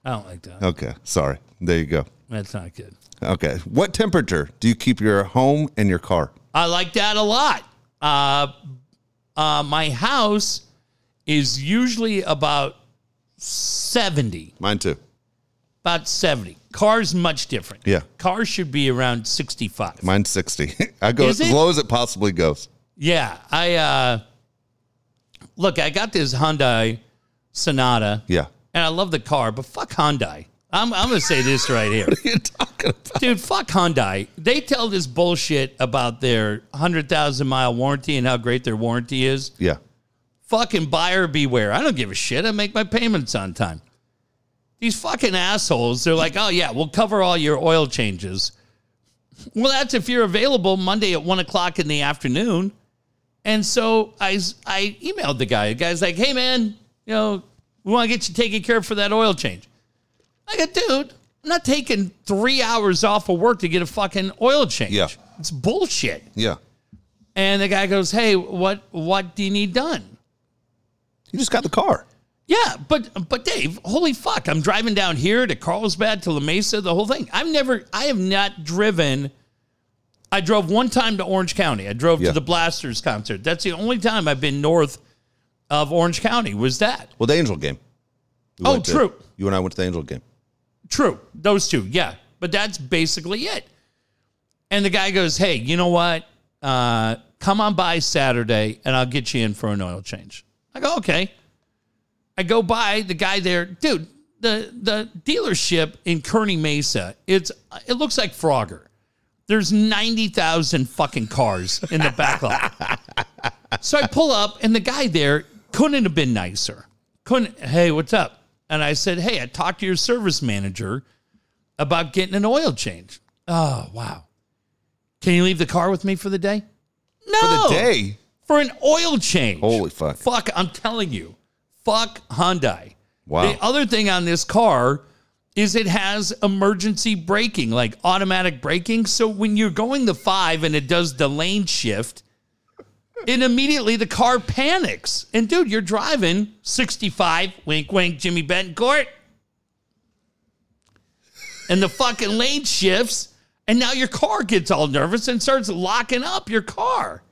I don't like that. Okay. Sorry. There you go. That's not good. Okay. What temperature do you keep your home and your car? I like that a lot. Uh, uh, my house is usually about 70. Mine too. About 70. Cars much different. Yeah. Cars should be around 65. Mine's 60. [laughs] I go Is as it? low as it possibly goes. Yeah, I uh look, I got this Hyundai Sonata. Yeah. And I love the car, but fuck Hyundai. I'm I'm gonna say this right here. [laughs] What are you talking about? Dude, fuck Hyundai. They tell this bullshit about their hundred thousand mile warranty and how great their warranty is. Yeah. Fucking buyer beware. I don't give a shit. I make my payments on time. These fucking assholes, they're like, oh yeah, we'll cover all your oil changes. Well, that's if you're available Monday at one o'clock in the afternoon. And so I, I emailed the guy. The guy's like, hey man, you know, we want to get you taken care of for that oil change. I go, dude, I'm not taking three hours off of work to get a fucking oil change. Yeah. It's bullshit. Yeah. And the guy goes, hey, what what do you need done? You just got the car. Yeah, but but Dave, holy fuck! I'm driving down here to Carlsbad to La Mesa, the whole thing. I've never, I have not driven. I drove one time to Orange County. I drove Yeah. to the Blasters concert. That's the only time I've been north of Orange County. Was that Well, the Angel game. We Oh, went to- true. you and I went to the Angel game. true? Those two, yeah. But that's basically it. And the guy goes, "Hey, you know what? Uh, come on by Saturday, and I'll get you in for an oil change." I go, "Okay." I go by the guy there, dude. The the dealership in Kearney Mesa. It's it looks like Frogger. There's ninety thousand fucking cars in the back lot. so I pull up, and the guy there couldn't have been nicer. Couldn't. Hey, what's up? And I said, Hey, I talked to your service manager about getting an oil change. Oh wow. Can you leave the car with me for the day? No. For the day. For an oil change. Holy fuck. Fuck, I'm telling you. Fuck Hyundai. Wow. The other thing on this car is it has emergency braking, like automatic braking. So when you're going the five and it does the lane shift, and immediately the car panics. And dude, you're driving 65, wink, wink, Jimmy Betancourt. And the fucking lane shifts, and now your car gets all nervous and starts locking up your car.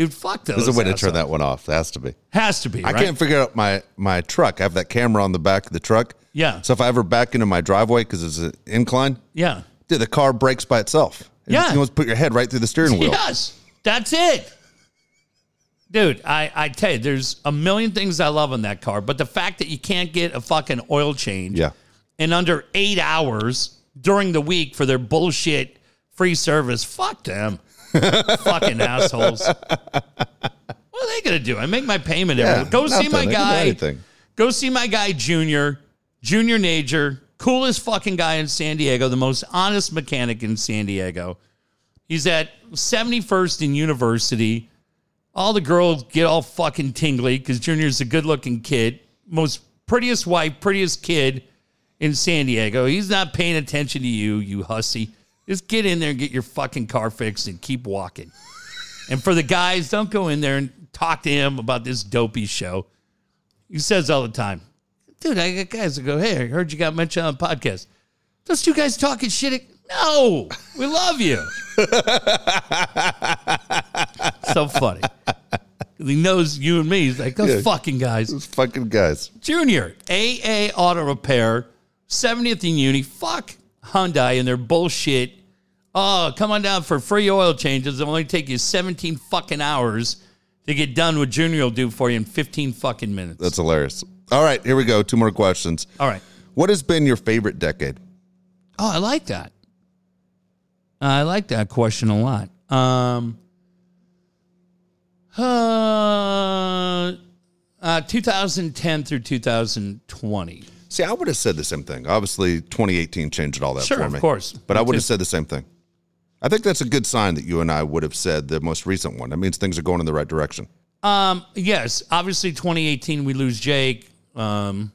Dude, fuck those. There's a way to turn that one off. There has to be. Has to be. I right? can't figure out my my truck. I have that camera on the back of the truck. Yeah. So if I ever back into my driveway because it's an incline, Yeah. dude, the car brakes by itself. And Yeah. You almost put your head right through the steering wheel. Yes, that's it. Dude, I, I tell you, there's a million things I love on that car, but the fact that you can't get a fucking oil change Yeah. in under eight hours during the week for their bullshit free service, fuck them. [laughs] fucking assholes. What are they gonna do? I make my payment every Yeah, week. Go see my They guy. Go see my guy Junior, Junior Nager, coolest fucking guy in San Diego, the most honest mechanic in San Diego. He's at 71st and University. All the girls get all fucking tingly because Junior's a good looking kid, most prettiest wife, prettiest kid in San Diego. He's not paying attention to you, you hussy. Just get in there and get your fucking car fixed and keep walking. And for the guys, don't go in there and talk to him about this dopey show. He says all the time, dude, I got guys that go, hey, I heard you got mentioned on the podcast. Those two guys talking shit. No, we love you. [laughs] so funny. He knows you and me. He's like, those Yeah. fucking guys. Those fucking guys. Junior, AA Auto Repair, 70th and Uni. Fuck Hyundai and their bullshit. Oh, come on down for free oil changes. It'll only take you 17 fucking hours to get done what Junior will do for you in 15 fucking minutes. That's hilarious. All right, here we go. Two more questions. All right. What has been your favorite decade? Oh, I like that. I like that question a lot. Um, uh, uh, 2010 through 2020. See, I would have said the same thing. Obviously, 2018 changed all that Sure, for me. of course. But Me I would have said the same thing. I think that's a good sign that you and I would have said the most recent one. That means things are going in the right direction. Um, yes, obviously 2018 we lose Jake. Um,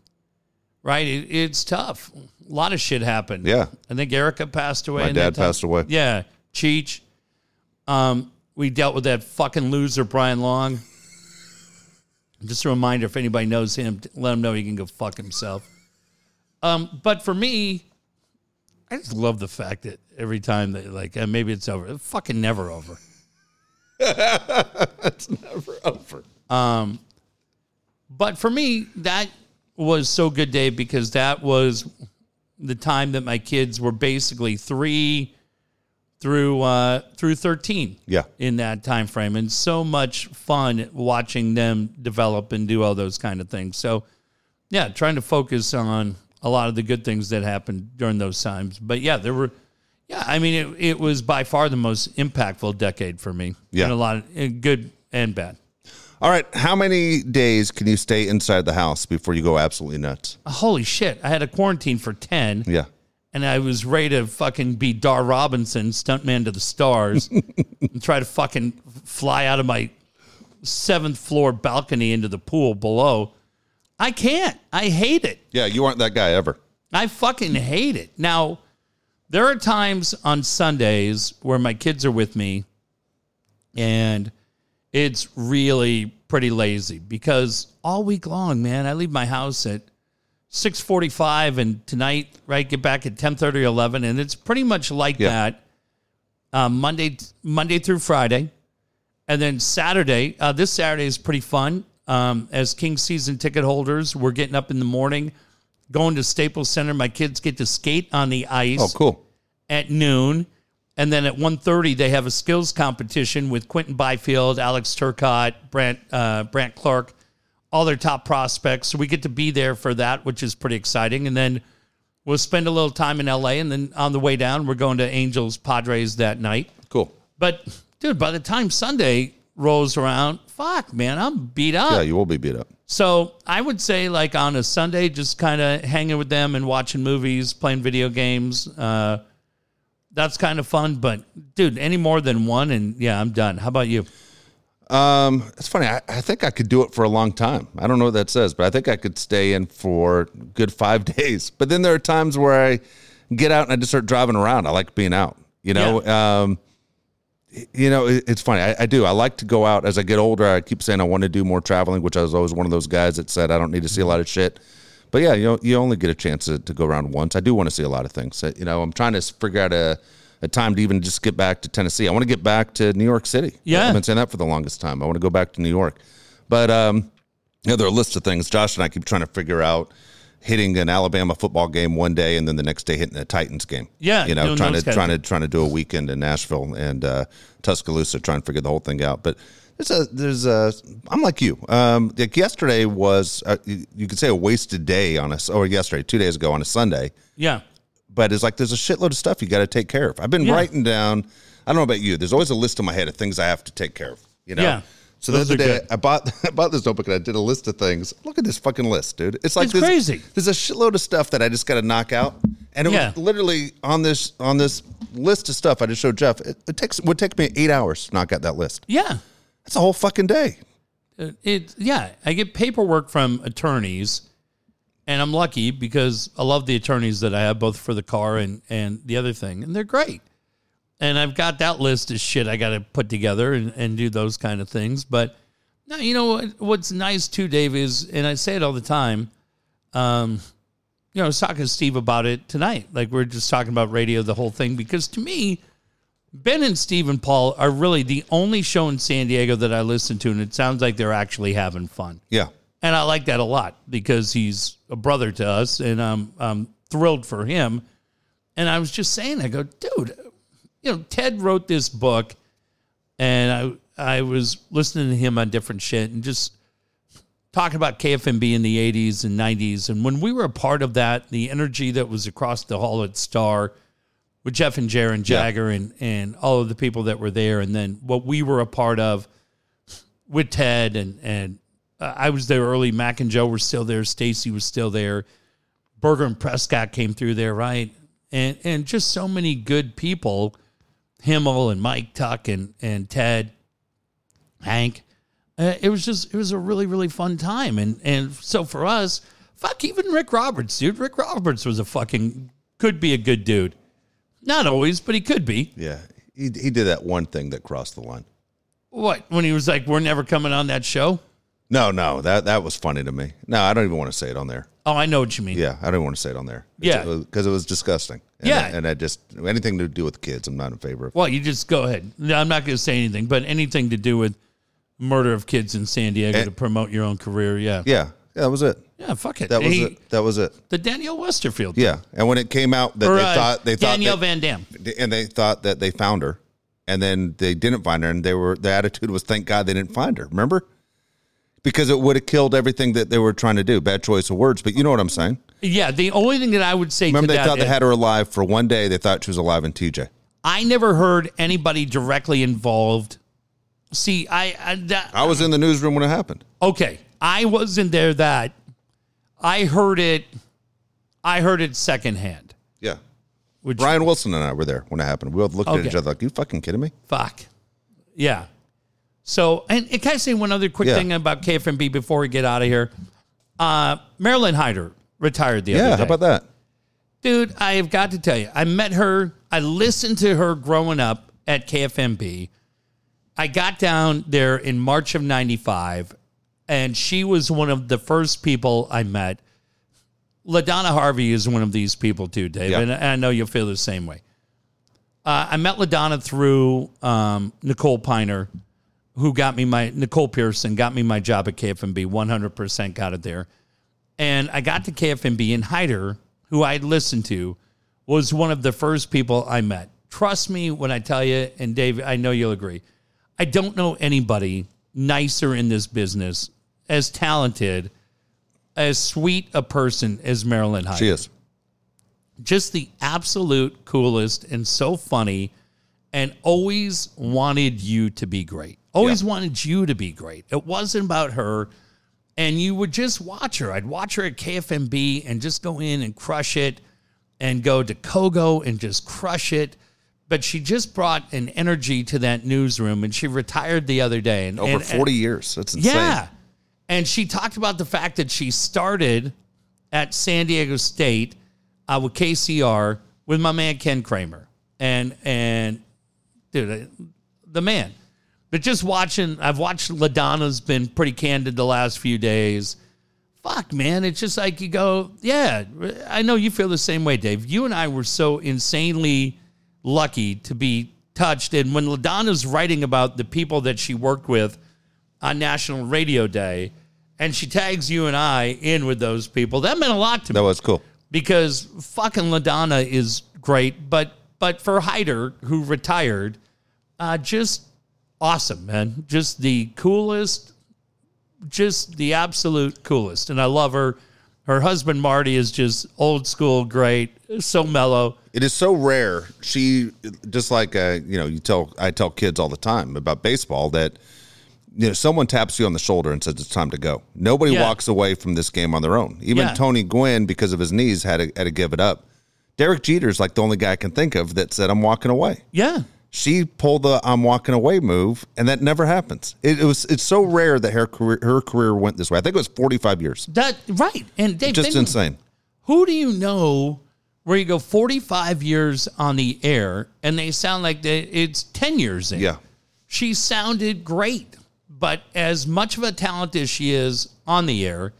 right, it, it's tough. A lot of shit happened. Yeah. I think Erica passed away. My dad passed away. Yeah, Cheech. Um, we dealt with that fucking loser Brian Long. Just a reminder, if anybody knows him, let him know he can go fuck himself. Um, but for me, I just love the fact that every time that like uh, maybe it's over, it's fucking never over. [laughs] It's never over. But for me, that was so good, Dave, because that was the time that my kids were basically three through uh, through thirteen. Yeah. in that time frame, and so much fun watching them develop and do all those kind of things. So, yeah, trying to focus on a lot of the good things that happened during those times. But yeah, there were. Yeah, I mean, it, it was by far the most impactful decade for me. Yeah. in a lot of good and bad. All right. How many days can you stay inside the house before you go absolutely nuts? Holy shit! I had a quarantine for ten. Yeah. and I was ready to fucking be Dar Robinson, stuntman to the stars, [laughs] and try to fucking fly out of my seventh floor balcony into the pool below. I can't. I hate it. Yeah. You aren't that guy ever. I fucking hate it. Now, there are times on Sundays where my kids are with me and it's really pretty lazy because all week long, man, I leave my house at 6:45 and tonight, right, get back at 10:30 or 11 and it's pretty much like Yeah. that um, Monday Monday through Friday. And then Saturday, uh, this Saturday is pretty fun. Um, as King season ticket holders, we're getting up in the morning, going to Staples Center. My kids get to skate on the ice Oh, cool. At noon. And then at 1.30, they have a skills competition with Quinton Byfield, Alex Turcotte, Brandt, uh, Brandt Clarke, all their top prospects. So we get to be there for that, which is pretty exciting. And then we'll spend a little time in LA. And then on the way down, we're going to Angels Padres that night. Cool. But dude, by the time Sunday rolls around, fuck, man, I'm beat up. Yeah, you will be beat up. So I would say, like on a Sunday, just kind of hanging with them and watching movies, playing video games. Uh, that's kind of fun. But dude, any more than one, and yeah, I'm done. How about you? Um, it's funny. I, I think I could do it for a long time. I don't know what that says, but I think I could stay in for a good five [laughs] days. But then there are times where I get out and I just start driving around. I like being out. You know, um, you know, it, it's funny. I, I do. I like to go out as I get older. I keep saying I want to do more traveling, which I was always one of those guys that said I don't need to see a lot of shit. But yeah, you know, you only get a chance to, to go around once. I do want to see a lot of things. Uh, You know, I'm trying to figure out a, a time to even just get back to Tennessee. I want to get back to New York City. Yeah. I've been saying that for the longest time. I want to go back to New York. But um, you know, there are a list of things. Josh and I keep trying to figure out hitting an Alabama football game one day and then the next day hitting a Titans game. Yeah, You know, trying to those kind of trying to trying to do a weekend in Nashville and uh, Tuscaloosa, trying to figure the whole thing out. But there's a there's a I'm like you. Um, like yesterday was uh, you, could say a wasted day on us, or yesterday, two days ago on a Sunday. Yeah, But it's like there's a shitload of stuff you got to take care of. I've been Yeah. writing down. I don't know about you. There's always a list in my head of things I have to take care of. You know. Yeah. So the Those other day, good. I bought [laughs] I bought this notebook and I did a list of things. Look at this fucking list, dude. It's like It's there's, crazy. There's a shitload of stuff that I just got to knock out, and it Yeah. was literally on this on this list of stuff I just showed Jeff. It, it takes would take me eight hours to knock out that list. yeah. That's a whole fucking day. It yeah. I get paperwork from attorneys, and I'm lucky because I love the attorneys that I have, both for the car and and the other thing, and they're great. And I've got that list of shit I got to put together and, and do those kind of things. But now you know what, what's nice too, Dave is, and I say it all the time. Um, you know, I was talking to Steve about it tonight. Like we're just talking about radio, the whole thing, because to me, Ben and Steve and Paul are really the only show in San Diego that I listen to, and it sounds like they're actually having fun. Yeah. And I like that a lot because he's a brother to us, and I'm, I'm thrilled for him. And I was just saying, I go, dude, you know, Ted wrote this book, and I I was listening to him on different shit and just talking about KFMB in the 80s and 90s. And when we were a part of that, the energy that was across the hall at Star with Jeff and Jaron Jagger and, and all of the people that were there, and then what we were a part of with Ted and and uh, I was there early. Mac and Joe were still there. Stacy was still there. Berger and Prescott came through there, right? And and just so many good people, Himmel and Mike Tuck and and Ted, Hank. Uh, it was just it was a really really fun time, and and so for us, fuck even Rick Roberts, dude. Rick Roberts was a fucking could be a good dude, not always, but he could be. Yeah. He, he did that one thing that crossed the line. What when he was like, "We're never coming on that show." No, no, that that was funny to me. No, I don't even want to say it on there. Oh, I know what you mean. Yeah, I don't want to say it on there. Yeah. because it was disgusting. And Yeah. I, and I just anything to do with kids, I'm not in favor of. Well, you just go ahead. No, I'm not going to say anything, but anything to do with murder of kids in San Diego And- to promote your own career. Yeah. Yeah, yeah, that was it. Yeah, fuck it. That was He- it. That was it. The Danielle Westerfield. Yeah, and when it came out that Or, they uh, thought they thought Danielle Van Dam. and they thought that they found her, and then they didn't find her, and they were the attitude was thank God they didn't find her. Remember? Because it would have killed everything that they were trying to do. Bad choice of words, but you know what I'm saying. Yeah, the only thing that I would say Remember, to they that thought they is- had her alive for one day. They thought she was alive in TJ. I never heard anybody directly involved. See, I, I that, I was in the newsroom when it happened. okay, I wasn't there. That I heard it. I heard it secondhand. Yeah, Which Brian Wilson and I were there when it happened. We both looked at each other like, "You fucking kidding me?" fuck, yeah. So, and, and can I say one other quick Yeah. thing about KFMB before we get out of here? Uh, Marilyn Hyder retired the other Yeah, day. how about that? Dude, I have got to tell you, I met her. I listened to her growing up at KFMB. I got down there in March of 95, and she was one of the first people I met. LaDonna Harvey is one of these people too, Dave, Yeah. and I know you'll feel the same way. Uh, I met LaDonna through um, Nicole Piner, who got me my, Nicole Pearson got me my job at KFMB, 100% got it there. And I got to KFMB, and Hyder, who I'd listened to, was one of the first people I met. Trust me when I tell you, and Dave, I know you'll agree. I don't know anybody nicer in this business, as talented, as sweet a person as Marilyn Hyder She is. just the absolute coolest and so funny and always wanted you to be great. Always wanted you to be great. It wasn't about her. And you would just watch her. I'd watch her at KFMB and just go in and crush it and go to Kogo and just crush it. But she just brought an energy to that newsroom and she retired the other day. And, Over and- 40 years. That's insane. yeah. And she talked about the fact that she started at San Diego State uh, with KCR with my man Ken Kramer. And, and dude, uh, the man. But just watching, I've watched LaDonna's been pretty candid the last few days. Fuck, man. It's just like you go, yeah, I know you feel the same way, Dave. You and I were so insanely lucky to be touched. And when LaDonna's writing about the people that she worked with on National Radio Day, and she tags you and I in with those people, that meant a lot to me That was cool. because fucking LaDonna is great, but but for Hyder, who retired, uh, just awesome, man. Just the coolest, just the absolute coolest. And I love her. Her husband Marty is just old school great, so mellow. It is so rare. She just like uh, you know, you tell I tell kids all the time about baseball that you know someone taps you on the shoulder and says it's time to go. Nobody Yeah. walks away from this game on their own. Even Yeah. Tony Gwynn, because of his knees, had to, had to give it up. Derek Jeter's like the only guy I can think of that said I'm walking away. Yeah. She pulled the I'm walking away move, and that never happens. It, it was it's so rare that her career her career went this way. I think it was 45 years. That right. And Dave, Just insane. Who do you know where you go 45 years on the air and they sound like they, it's 10 years in? Yeah. She sounded great, but as much of a talent as she is on the air,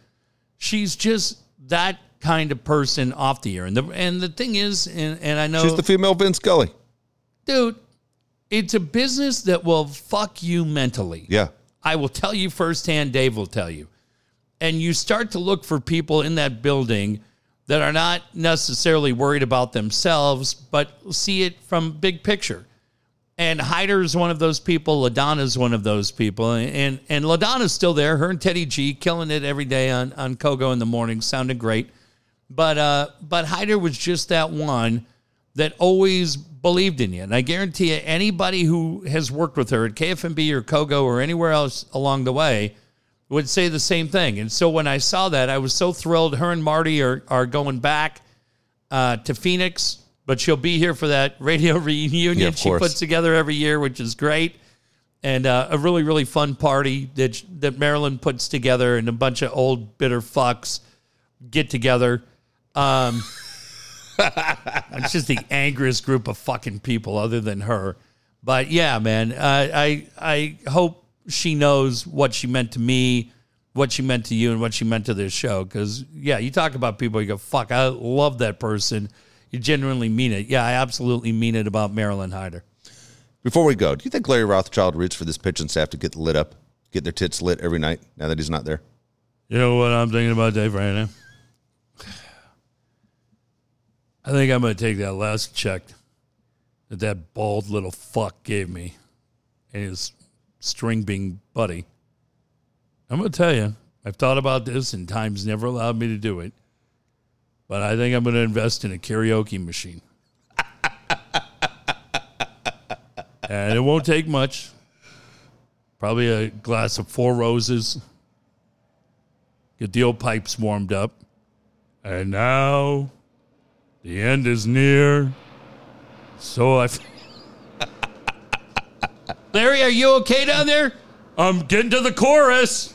she's just that kind of person off the air. And the and the thing is, and, and I know, She's the female Vince Scully. dude, it's a business that will fuck you mentally. Yeah. I will tell you firsthand, Dave will tell you. And you start to look for people in that building that are not necessarily worried about themselves, but see it from big picture. And Hyder is one of those people. LaDonna is one of those people. And and LaDonna's still there. Her and Teddy G killing it every day on, on Kogo in the morning. Sounded great. But uh, but Hyder was just that one that always believed in you. And I guarantee you, anybody who has worked with her at KFMB or Kogo or anywhere else along the way would say the same thing. And so when I saw that, I was so thrilled. Her and Marty are, are going back uh, to Phoenix, but she'll be here for that radio [laughs] reunion Yeah, she course. puts together every year, which is great. And uh, a really, really fun party that that Marilyn puts together, and a bunch of old bitter fucks get together. Um, [laughs] it's just the angriest group of fucking people, other than her. But yeah, man, uh, I I hope she knows what she meant to me, what she meant to you, and what she meant to this show. Because yeah, you talk about people, you go, "Fuck, I love that person." You genuinely mean it. Yeah, I absolutely mean it about Marilyn Hyder. Before we go, do you think Larry Rothschild roots for this pitching staff to get lit up? get their tits lit every night now that he's not there? You know what I'm thinking about, Dave, right now? I think I'm going to take that last check that that bald little fuck gave me and his string being buddy. I'm going to tell you, I've thought about this and time's never allowed me to do it. But I think I'm going to invest in a karaoke machine. [laughs] and it won't take much. Probably a glass of four roses. Get the old pipes warmed up. And now the end is near. So I. Larry, are you okay down there? I'm getting to the chorus.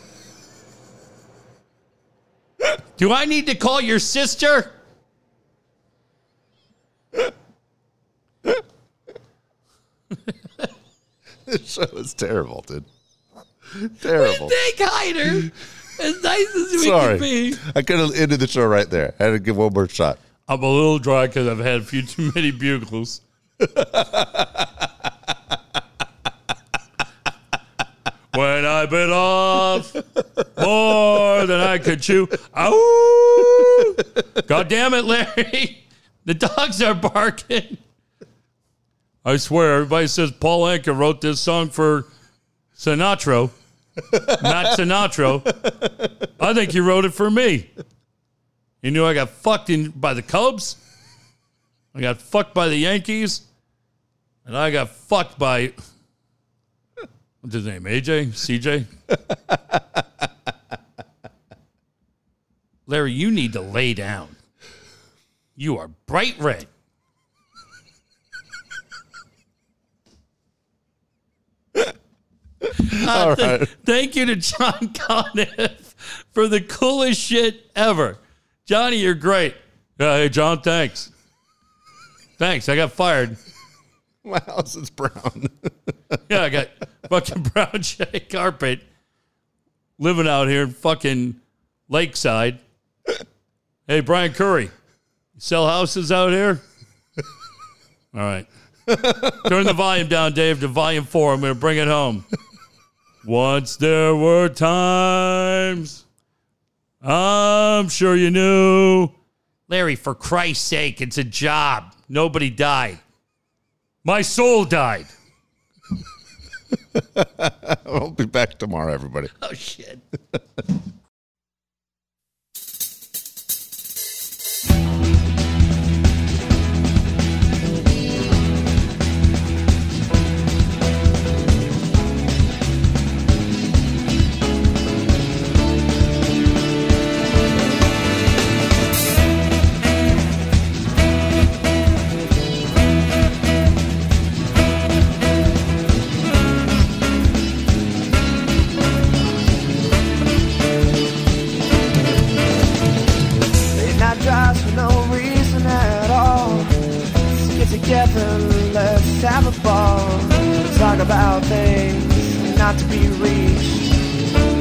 Do I need to call your sister? [laughs] This show is terrible, dude. Terrible. Thank Hyder. As nice as we Sorry. can be. I could have ended the show right there. I had to give one more shot. I'm a little dry because I've had a few too many bugles. [laughs] when I bit off more than I could chew. Ow! God damn it, Larry. [laughs] The dogs are barking. I swear, everybody says Paul Anka wrote this song for Sinatra. Not Sinatra. I think he wrote it for me. You knew I got fucked in by the Cubs. I got fucked by the Yankees. And I got fucked by what's his name? AJ? CJ? Larry, you need to lay down. You are bright red. [laughs] All uh, right. [laughs] Thank you to John Conniff for the coolest shit ever. Johnny, you're great. Yeah, hey, John, thanks. Thanks. I got fired. My house is brown. [laughs] [laughs] Yeah, I got fucking brown [laughs] shag carpet living out here in fucking Lakeside. Hey, Brian Curry, you sell houses out here? All right. Turn the volume down, Dave, to volume four. I'm going to bring it home. Once there were times, I'm sure you knew. Larry, for Christ's sake, it's a job. Nobody died. My soul died. [laughs] I'll be back tomorrow, everybody. Oh, shit. [laughs] about things not to be reached.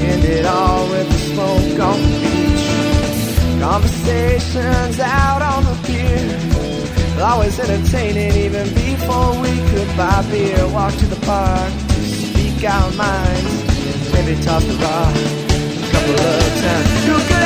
End it all with the smoke on the beach. Conversations out on the pier. Always entertaining even before we could buy beer. Walk to the park, speak our minds. Maybe toss the rock a couple of times.